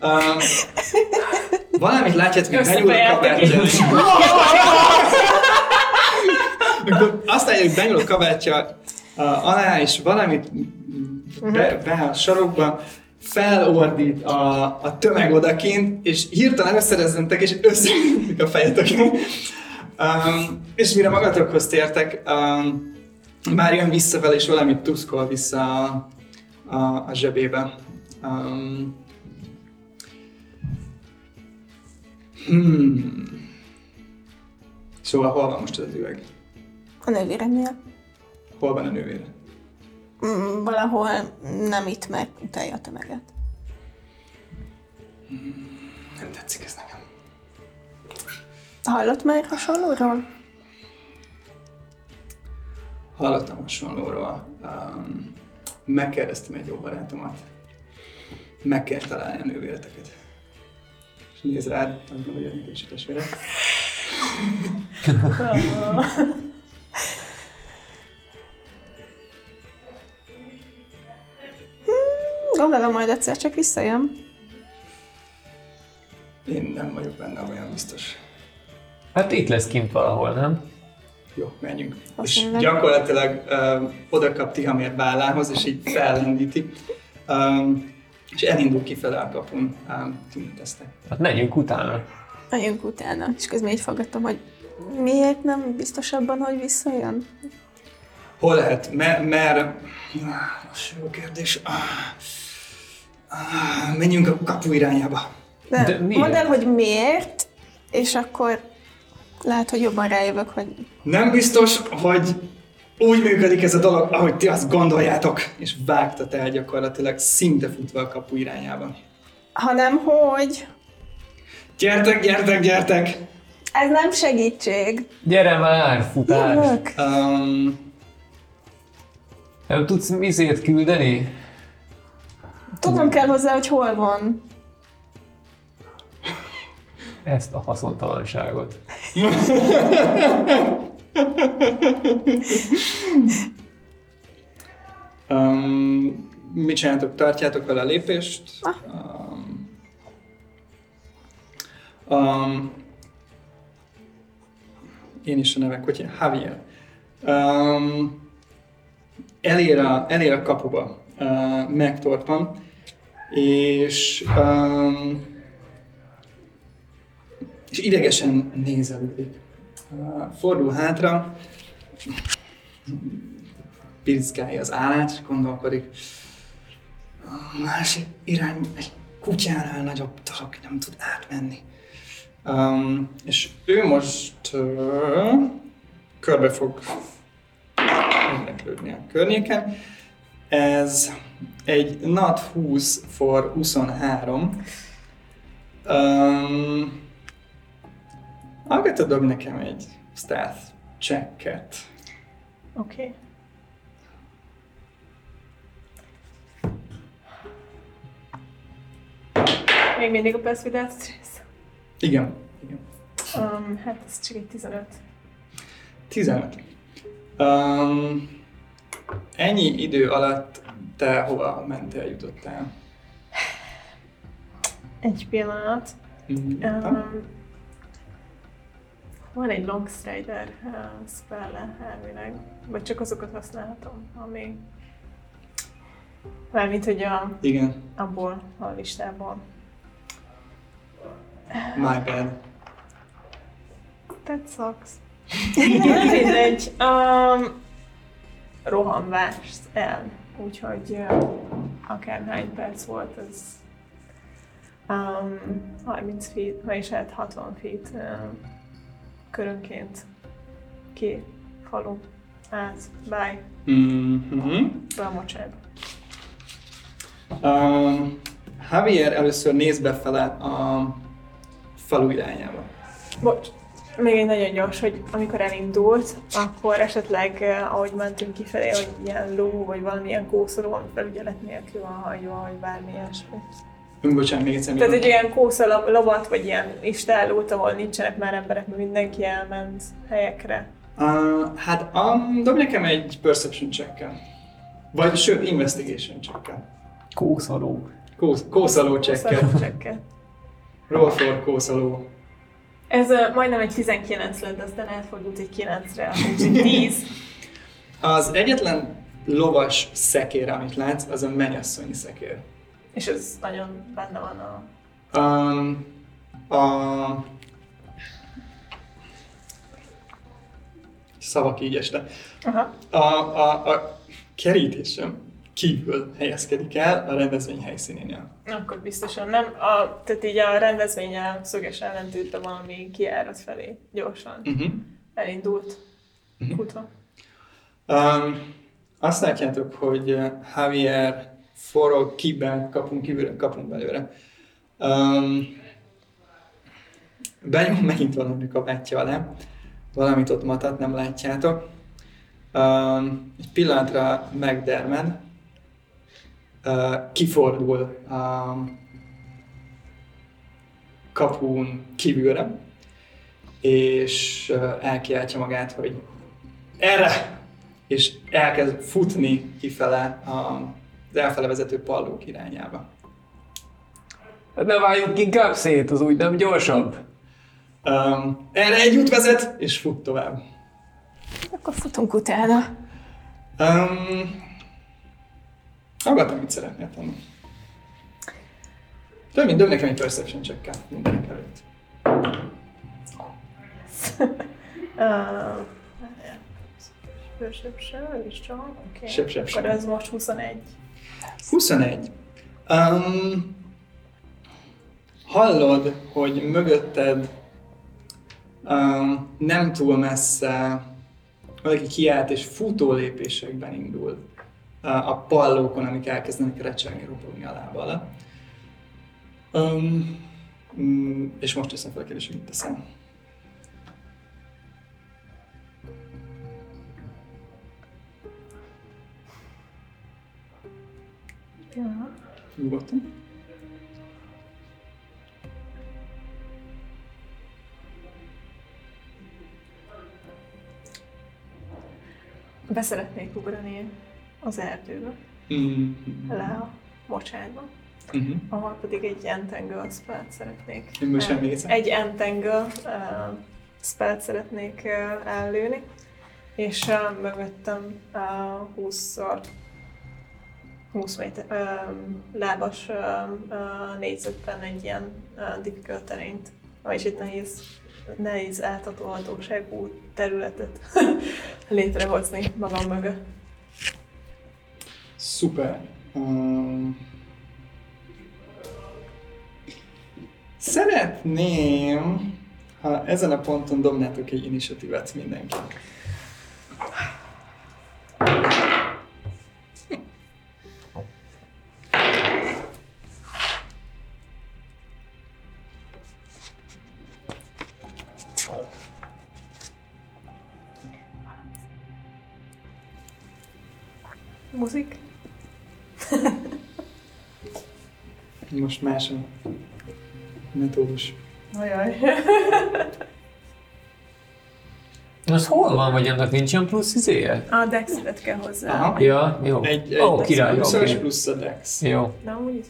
Um, valamit látjátok, hogy benyúl a kabátja. azt látja, hogy benyúl a kabátja alá, és valamit be, be a sarokba, felordít a, a tömeg odakint, és hirtelen összerezzentek, és összeütik a fejetek. Um, és mire magatokhoz tértek, um, már jön visszafelé, és valamit tuszkol vissza a, a, a zsebébe. Um, hmm. Szóval hol van most az üveg? A nővéremnél. Hol van a nővére? Valahol nem itt, mert utálja a tömeget. Nem tetszik ez nekem. Hallott már hasonlóról? Hallottam hasonlóról. Um, megkérdeztem egy jó barátomat. Meg kell találni a nővéreteket. És néz rád, azt mondja, hogy kicsit testvére. Gondolom majd egyszer csak visszajön. Én nem vagyok benne olyan biztos. Hát itt lesz kint valahol, nem? Jó, menjünk. És Valószínűleg. gyakorlatilag uh, oda kap Tihamér vállához, és így fellendíti. Um, és elindul kifele a kapun. Um, tünteteztek. Hát menjünk utána. Megyünk utána. És közben így fogadtam, hogy miért nem biztos abban, hogy visszajön? Hol lehet? Mer... mer... Most jó kérdés. Ah, menjünk a kapu irányába. De, De miért? mondd el, hogy miért, és akkor lehet, hogy jobban rájövök, hogy Nem biztos, hogy úgy működik ez a dolog, ahogy ti azt gondoljátok. És vágtat el gyakorlatilag szinte futva a kapu irányába. hanem hogy Gyertek, gyertek, gyertek! ez nem segítség. Gyere már, futás! Jövök. Um, Nem tudsz izét küldeni? Tudnom kell hozzá, hogy hol van. Ezt a haszontalanságot. Um, mit csináltok? Tartjátok vele a lépést? Um, um, én is a nevek, hogy Javier. Um, elér, a, elér a kapuba, uh, megtorpan, és, um, és idegesen nézelődik. Uh, fordul hátra, pirzgálja az állát, gondolkodik. A másik irány egy kutyánál nagyobb dolog nem tud átmenni. Um, és ő most uh, körbe fog érdeklődni a környéken. Ez egy NAT 20 for 23. Um, Agatha dob nekem egy stealth checket. Oké. Okay. Még mindig a Without Stress. Igen. Igen. Um, hát ez csak egy 15. 15. Um, ennyi idő alatt te hova mentél, jutottál? Egy pillanat. Mm, Um, van egy Long Strider uh, spell elvileg, vagy csak azokat használhatom, ami... Mármint, hogy a, Igen, abból a listából. my bad. That sucks. Mindegy. Um, rohanvást el. Úgyhogy akárhány perc volt, ez um, 30 feet, vagyis hát 60 feet um, körönként ki falu át, bye, Mm-hmm. be a mocsába. Um, Javier először néz befele a falu irányába. Bocs, még egy nagyon gyors, hogy amikor elindult, akkor esetleg, eh, ahogy mentünk kifelé, hogy ilyen ló, vagy valamilyen kószoló, ami felügyelet nélkül van hagyva, vagy bármi ilyesmi. Üm, bocsánat, még egyszer. Tehát egy ilyen kósza lovat, vagy ilyen istállót, ahol nincsenek már emberek, mert mindenki elment helyekre. Uh, hát um, dob nekem egy perception check Vagy sőt, investigation check Kószaló. Kósz, kószaló check Kószaló csekket. Roll for kószaló. Ez uh, majdnem egy 19 lett, aztán elfordult egy 9-re, úgyhogy 10. Az egyetlen lovas szekér, amit látsz, az a mennyasszonyi szekér. És ez nagyon benne van a... Um, a... Szavak így este. Aha. A, a, a kerítésem kívül helyezkedik el a rendezvény helyszínénél. Akkor biztosan nem. A, tehát így a rendezvényel szöges ellentétben valami kiárat felé gyorsan Uh-huh. elindult futva. Um, azt látjátok, hogy Javier forog kiben, kapunk kívülre, kapunk belőle. Um, benyom megint valami kabátja alá. Valamit ott matat, nem látjátok. Um, egy pillanatra megdermed. Kifordul a kapun kívülre, és elkiáltja magát, hogy erre! És elkezd futni kifele a, az elfele vezető pallók irányába. Hát ne váljunk inkább szét, az úgy nem gyorsabb. Um, erre egy út vezet, és fut tovább. Akkor futunk utána. Um, Hallgatom, mit szeretnél tenni. Több mint dob nekem egy perception check mindenek előtt. Uh, Perception, is csak, oké. Sep, sep. Akkor ez most 21. 21. Um, hallod, hogy mögötted um, nem túl messze valaki kiállt és futó lépésekben indul a pallókon, amik elkezdenek recsegni, ropogni a lába alá. Um, és most teszem fel a kérdést, mit teszem. Ja. Nyugodtan. Be szeretnék ugrani az erdőbe, Mm. le a mocsárba, Mhm. ahol pedig egy entangle spellt szeretnék. Most emlékszem. Egy entangle uh, spellt szeretnék uh, ellőni, és uh, mögöttem uh, 20-szor 20 méter, uh, lábas uh, uh, négyzetben egy ilyen uh, difficult terént, vagyis egy nehéz, nehéz átadóhatóságú területet létrehozni magam mögött. Szuper. Um, szeretném, ha ezen a ponton dobnátok egy initiatívet mindenki. Más a metódus. Ajaj. Az hol van, vagy annak nincs ilyen plusz izéje? A dexitet kell hozzá. Aha. Ja, jó. Egy, egy Ó, király, plusz oké. plusz a dex. Jó. De amúgy is...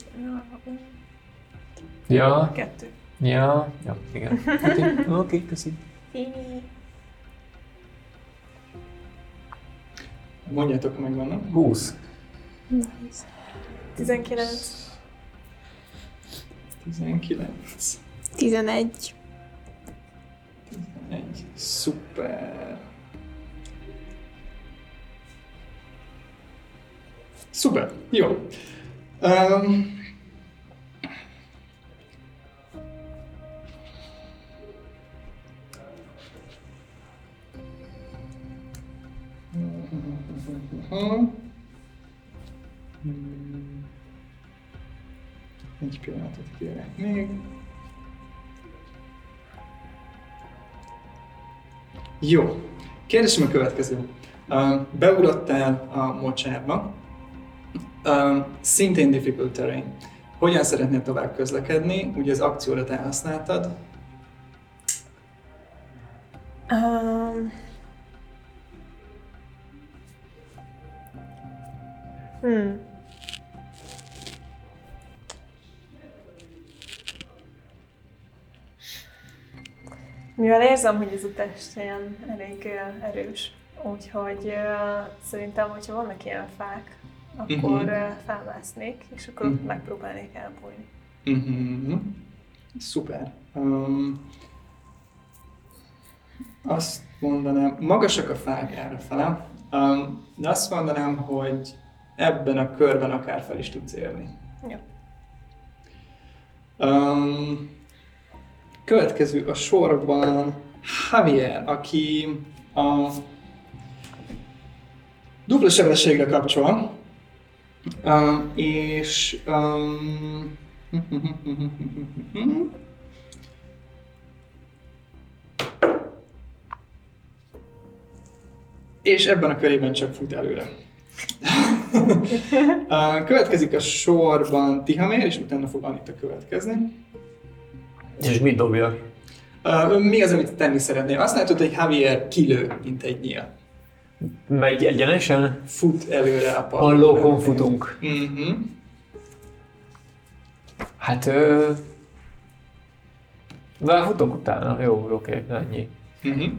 Ja, Kettő. ja, ja, igen. Oké, oké, köszi. Mondjátok, ha megvannak. 20. 19. 19. 11. Egy. Szuper. Szuper. Jó. Um, Egy pillanatot kérek még. Jó. Kérdésem a következő. Beugrottál a mocsárba. Szintén difficult terrain. Hogyan szeretnél tovább közlekedni? Ugye az akcióra te érzem, hogy ez a test ilyen elég erős, úgyhogy szerintem, hogyha vannak ilyen fák, akkor Mhm. uh, felmásznék, és akkor Mhm. megpróbálnék elbújni. Uh-huh. Szuper. Um, azt mondanám, magasak a fák errefele, um, de azt mondanám, hogy ebben a körben akár fel is tudsz érni. Jó. Um, következő a sorban Javier, aki a dupla sebességre kapcsol, um, és um, és ebben a körében csak fut előre. Uh, Következik a sorban Tihamér, és utána fog Anita következni. És mit dobja? Mi az, amit tenni szeretnél? Azt látod, hogy Javier kilő, mint egy nyíl. Megy egyenesen? Fut előre a parton. Hallókon futunk. Uh-huh. Hát, ö... De futok utána. Jó, oké, ennyi. Uh-huh.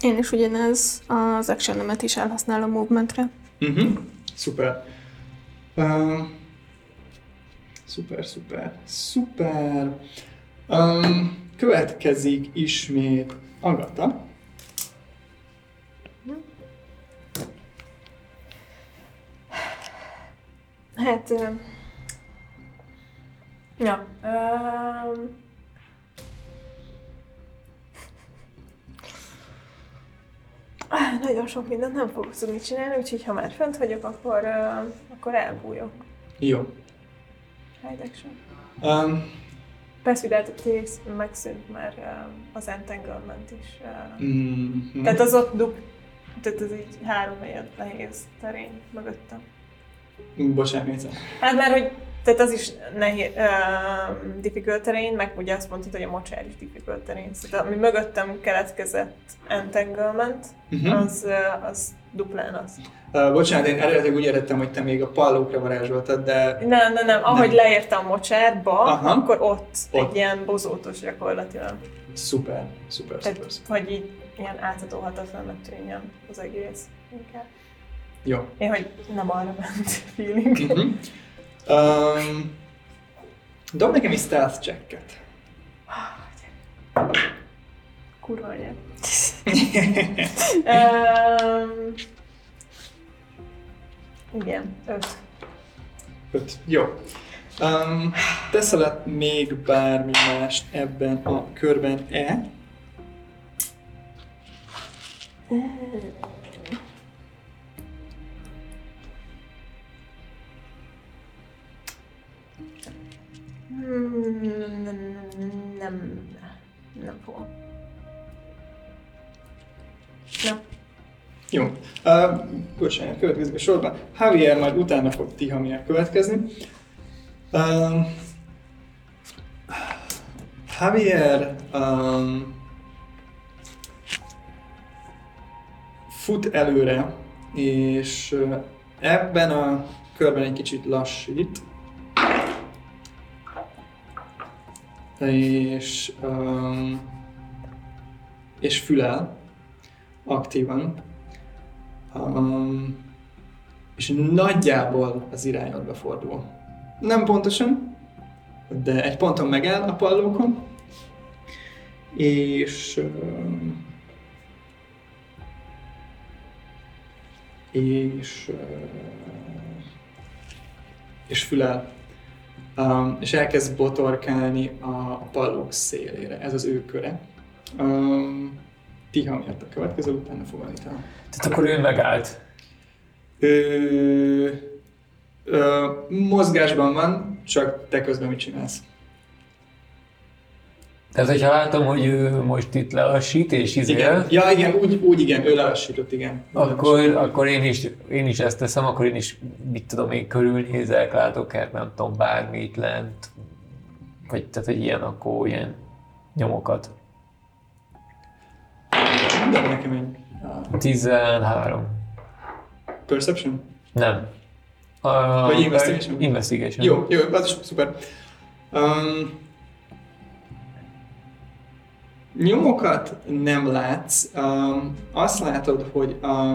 Én is ugyanez az actionemet is elhasználom movementre. Uh-huh. Szuper. Uh, szuper, szuper, szuper. Um, következik ismét Agata. Hát... ö, Ja. Um, nagyon sok mindent nem fogok tudni csinálni, úgyhogy ha már fönt vagyok, akkor, uh, akkor elbújok. Jó. Hide action. Um, Persze, megszűnt már uh, az entanglement is. Uh, mm-hmm. Tehát az ott dub, tehát ez így három helyen nehéz terény mögöttem. Bocsánat, egyszer. Hát mert hogy Tehát az is nehéz, uh, difficult terén, meg ugye azt mondtad, hogy a mocsár is difficult terén. Szóval ami mögöttem keletkezett entanglement, uh-huh. az, az duplán az. Uh, bocsánat, én eredetileg úgy értettem, hogy te még a pallókra varázsoltad, de Nem, nem, nem. Ahogy Nem. leértem a mocsárba, Aha. akkor ott, Ott. egy ilyen bozótos gyakorlatilag. szuper, szuper, Tehát, szuper. szuper. hogy így ilyen átadóhatatlannak tűnjön az egész. Inkább. Jó. Én, hogy nem arra ment feeling. Uh-huh. Um, dob nekem is stealth checket. Kurva anyag. um, igen, öt. Öt. Jó. Um, teszel még bármi mást ebben a körben-e? Nem, nem fogom. Nem. Jó. Uh, bocsánat, következik sorban. Javier majd utána fog Tihamir következni. Um, Javier um, fut előre, és ebben a körben egy kicsit lassít. És, um, és fülel aktívan. Um, és nagyjából az irányodba fordul. Nem pontosan, de egy ponton megáll a pallókon, és um, és uh, és fülel, um, és elkezd botorkálni a pallók szélére. Ez az ő köre. Um, Tiha miatt a következő, utána fog Anita. Tehát akkor ő megállt. Ö, ö, mozgásban van, csak te közben mit csinálsz? Tehát, hogyha látom, hogy ő most itt lelassít és izél, Igen. Ja, igen, úgy, úgy igen, ő lelassított, igen. akkor, akkor én, is, én is ezt teszem, akkor én is, mit tudom, én körülnézek, látok el, nem tudom, bármit lent, vagy tehát, hogy ilyen, akkor ilyen nyomokat. De nekem egy uh, 13. perception? Nem. A, Vagy investigation? Investigation. Jó, jó, az szuper. Um, nyomokat nem látsz. Um, azt látod, hogy a,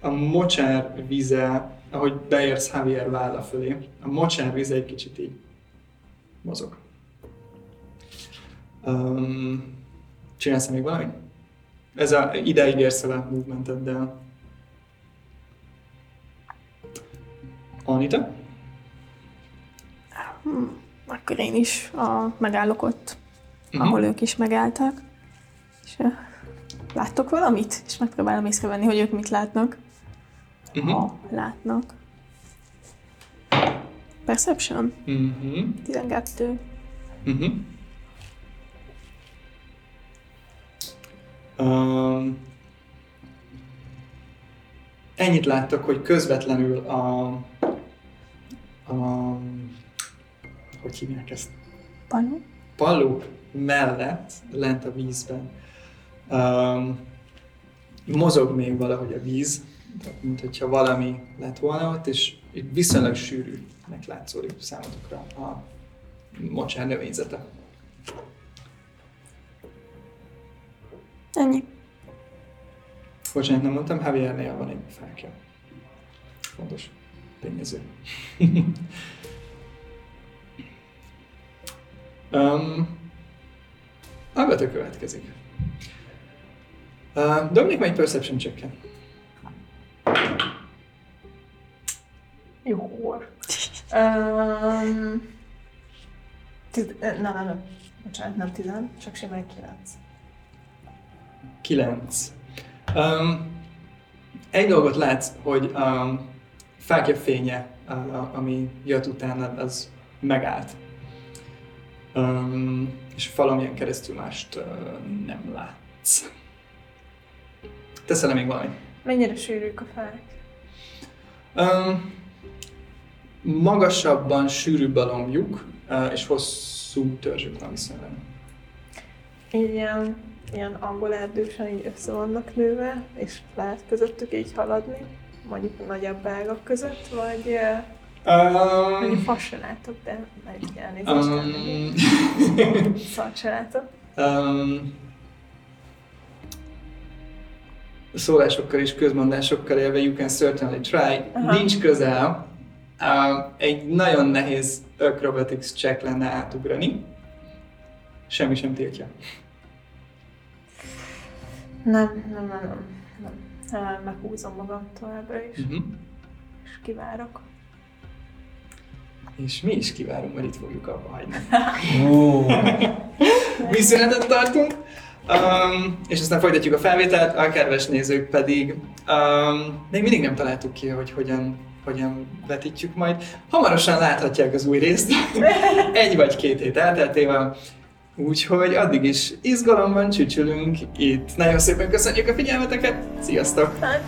a mocsár vize, ahogy beérsz Javier válla fölé, a mocsár vize egy kicsit így mozog. Um, csinálsz még valamit? Ez a, ideig érsz el a movementeddel. Anita? Akkor én is a, megállok ott, Mhm. ahol ők is megálltak. Láttok valamit? És megpróbálom észrevenni, hogy ők mit látnak. Mhm. Ha látnak. Perception? Mhm. 12. Mhm. Um, ennyit láttak, hogy közvetlenül a, a hogy hívják ezt? Paló? Pallók mellett, lent a vízben um, mozog még valahogy a víz, mint hogyha valami lett volna ott, és itt viszonylag sűrűnek látszódik számotokra a mocsár növényzete. Ennyi. Bocsánat, nem mondtam, Javiernél van egy fákja. Fontos tényező. um, Agatha következik. Uh, Dobnék meg egy perception check Jó. Um, tiz, nem, nem, nem. Bocsánat, nem tizen, csak simán kilenc. 9. Um, egy dolgot látsz, hogy um, fákja fénye, uh, ami jött utána, az megállt. Um, és valamilyen keresztül mást uh, nem látsz. Teszel még valamit? Mennyire sűrűk a fák? Um, magasabban sűrűbb a lombjuk, ö, és hosszú törzsük van viszonylag. Ilyen, ilyen angol erdősen így össze vannak nőve, és lehet közöttük így haladni, mondjuk nagyobb ágak között, vagy mondjuk Um, fas se látok, de elnézést um, szart se látok. um, szólásokkal és közmondásokkal élve you can certainly try. Aha. Nincs közel. Um, egy nagyon nehéz acrobatics check lenne átugrani. Semmi sem tiltja. Nem, nem, nem, nem. nem. Meghúzom magam továbbra is, Uh-huh. és kivárok. És mi is kivárunk, mert itt fogjuk abba hagyni. Vízszünetet tartunk, um, és aztán folytatjuk a felvételt, a kedves nézők pedig um, még mindig nem találtuk ki, hogy hogyan, hogyan vetítjük majd. Hamarosan láthatják az új részt, egy vagy két hét elteltével, úgyhogy addig is izgalomban csücsülünk itt. Nagyon szépen köszönjük a figyelmeteket, sziasztok! Hát,